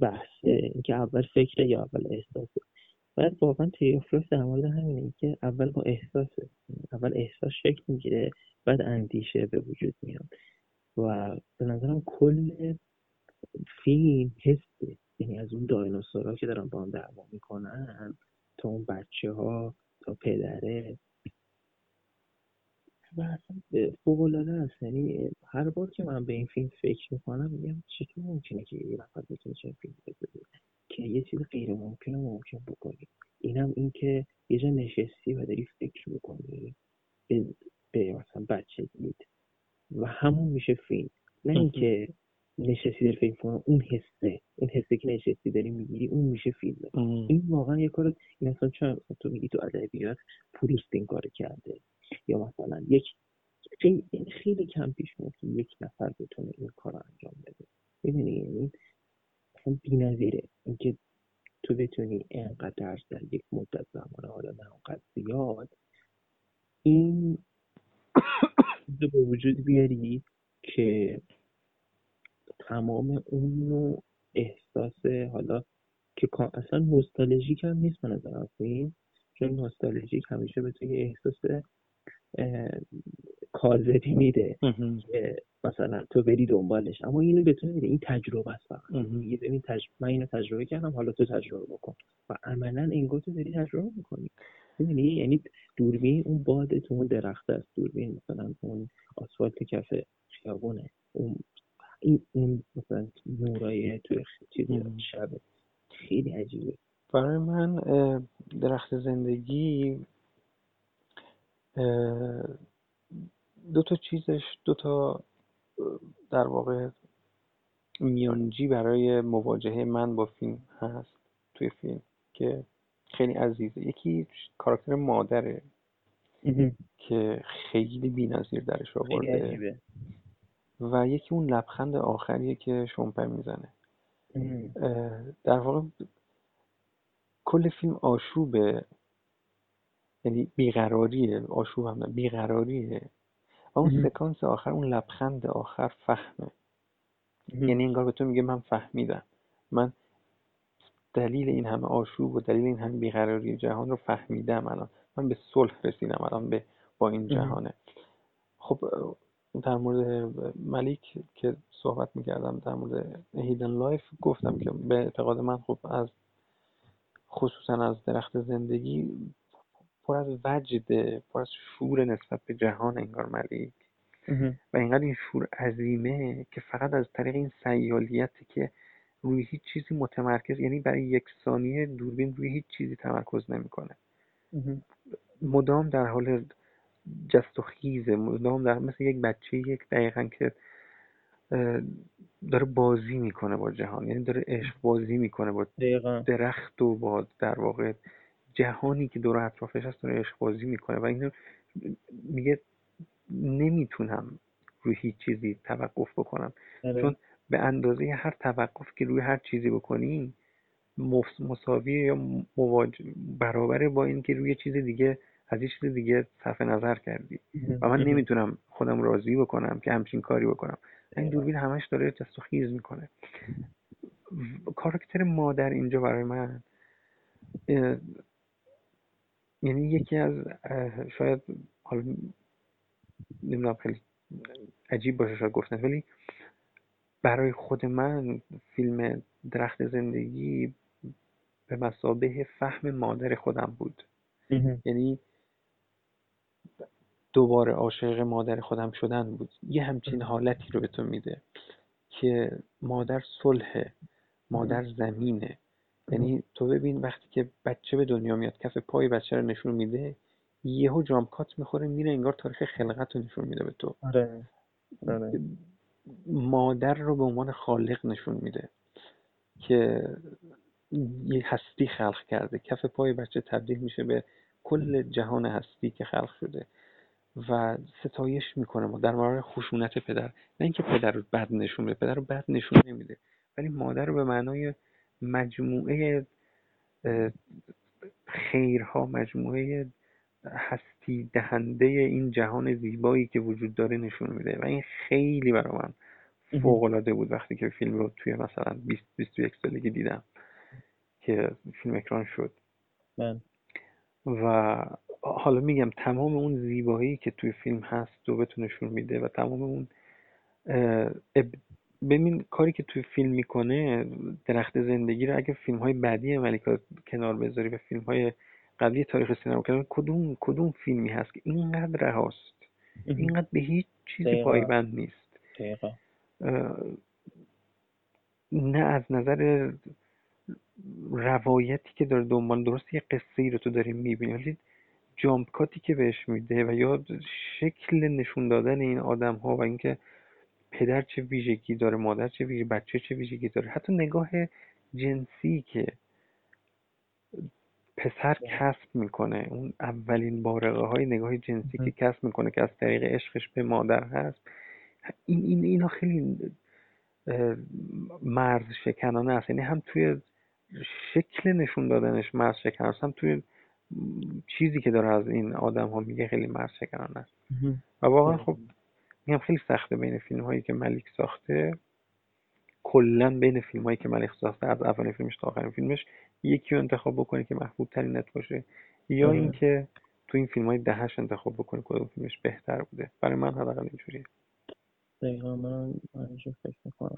بحثه اینکه اول فکره یا اول احساسه بعد واقعا تیوفلوس در مورد همینه که اول با احساسه اول احساس شکل می‌گیره بعد اندیشه به وجود میاد. و به نظرم کل فیلم حسه یعنی از اون دایناسورها که دارن با هم دعوا می‌کنن تا اون بچه ها تا پدره و اصلا فوق العاده است. یعنی هر بار که من به این فیلم فکر می‌کنم میگم چطور ممکنه که یه نفر بتونه چنین فیلم بسازه که یه چیز غیر ممکن ممکن بکنی اینم این که یه جا نشستی و داری فکر می‌کنی به, به مثلا بچه دید. و همون میشه فیلم. نه اینکه نشستی داری فکر کنم اون حسه. اون حسه که نشستی داری می‌گیری اون میشه فیلم. این واقعا یه کار این اصلا چون تو میگی تو ادبیات پروست این کار کرده. یا مثلا یک خیلی, خیلی کم پیش میاد که یک نفر بتونه این کار رو انجام بده. می‌دونی یعنی اصلا بی‌نظیره. اینکه تو بتونی انقدر در یک مدت زمان حالا نه اونقدر زیاد این به وجود بیاری که تمام اون نوع احساس حالا که اصلا نوستالژیک هم نیست من نظرم فیلم چون نوستالژیک همیشه به تو یه احساس کاذبی میده که مثلا تو بری دنبالش. اما اینو به تو میده این تجربه است فقط. ببین تج... من اینو تجربه کردم حالا تو تجربه بکن. و عملا انگار تو داری تجربه می‌کنی. می‌دونی؟ یعنی دوربین اون باد تو اون درخت است. دوربین مثلا اون آسفالت کف خیابونه. اون این اون مثلا نورای توی چیزی شب خیلی عجیبه. برای من درخت زندگی دو تا چیزش دو تا در واقع میانجی برای مواجهه من با فیلم هست توی فیلم که خیلی عزیزه. یکی کاراکتر مادره که خیلی بی‌نظیر درش آورده. و یکی اون لبخند آخریه که شمپر می‌زنه. در واقع کل فیلم آشوبه. یعنی بیقراریه آشوب هم بیقراریه. و اون سکانس آخر اون لبخند آخر فهمه. یعنی انگار به تو میگه من فهمیدم. من دلیل این همه آشوب و دلیل این همه بیقراری جهان رو فهمیدم الان. من به صلح رسیدم الان به با این جهانه. خب در مورد ملیک که صحبت می‌کردم در مورد Hidden Life گفتم که به اعتقاد من خب از خصوصا از درخت زندگی پر از وجده پر از شور نسبت به جهان انگار ملیک و اینقدر این شور عظیمه که فقط از طریق این سیالیته که روی هیچ چیزی متمرکز یعنی برای یک ثانیه دوربین روی هیچ چیزی تمرکز نمی‌کنه. مدام در حال جست و خیزه مدام در مثل یک بچه یک دقیقا که داره بازی می‌کنه با جهان یعنی داره عشق بازی می‌کنه با درخت و با در واقع جهانی که دور اطرافش هست داره عشق بازی می‌کنه و اینو میگه نمی‌تونم روی هیچ چیزی توقف بکنم. آره. چون به اندازه هر توقف که روی هر چیزی بکنی مساوی یا مواجه برابره با اینکه روی چیز دیگه از یه چیز دیگه صرف نظر کردی. و من نمی‌تونم خودم راضی بکنم که همچین کاری بکنم. این دوربین همش داره جست و خیز می‌کنه. کاراکتر مادر اینجا برای من یعنی یکی از شاید حالا نمی‌دونم خیلی عجیب باشه شاید گفتن ولی برای خود من فیلم درخت زندگی به مسابه فهم مادر خودم بود. یعنی دوباره عاشق مادر خودم شدن بود. یه همچین حالتی رو به تو میده که مادر صلح مادر زمینه. یعنی تو ببین وقتی که بچه به دنیا میاد کف پای بچه رو نشون میده یهو جامکات می‌خوره میره انگار تاریخ خلقت رو نشون میده به تو آره. آره. مادر رو به عنوان خالق نشون میده که یه هستی خلق کرده کف پای بچه تبدیل میشه به کل جهان هستی که خلق شده و ستایش می‌کنه ما در مورد خشونت پدر نه اینکه پدر رو بد نشون میده پدر رو بد نشون نمیده ولی مادر رو به معنای مجموعه خیرها مجموعه هستی دهنده این جهان زیبایی که وجود داره نشون میده. و این خیلی برای من فوق العاده بود وقتی که فیلم رو توی مثلا 20 21 سالگی دیدم که فیلم اکران شد. من. و حالا میگم تمام اون زیبایی که توی فیلم هست و بهتون نشون میده و تمام اون ببین کاری که توی فیلم می‌کنه درخت زندگی رو اگه فیلم های بعدی ملیکا کنار بذاری و فیلم های قبلی تاریخ سینما کردن کدوم کدوم فیلمی هست که اینقدر رهاست؟ اینقدر به هیچ چیزی پایبند نیست. نه از نظر روایتی که داره دنبال درست یه قصه ای رو تو داریم می‌بینی ولی جامپ کاتی که بهش میده و یا شکل نشون دادن این آدم ها و اینکه پدر چه ویژگی داره مادر چه ویژگی بچه چه ویژگی داره. حتی نگاه جنسی که پسر کسب می‌کنه اون اولین بارقه های نگاه جنسی که کسب می‌کنه که از طریق عشقش به مادر هست این این اینا خیلی مرز شکنانه است. یعنی هم توی شکل نشون دادنش مرز شکنانه است هم توی چیزی که داره از این آدم ها میگه خیلی مرز شکنانه است. و واقعا خب میگم خیلی سخته بین فیلم هایی که ملیک ساخته. کلا بین فیلم هایی که ملیک ساخته از اولین فیلمش تا آخرین فیلمش یکی رو انتخاب بکنی که محبوب ترینت باشه یا اینکه تو این فیلم های دهش انتخاب بکنی کدوم فیلمش بهتر بوده. برای من حداقل اینجوریه. دقیقا من فکر می‌کنم.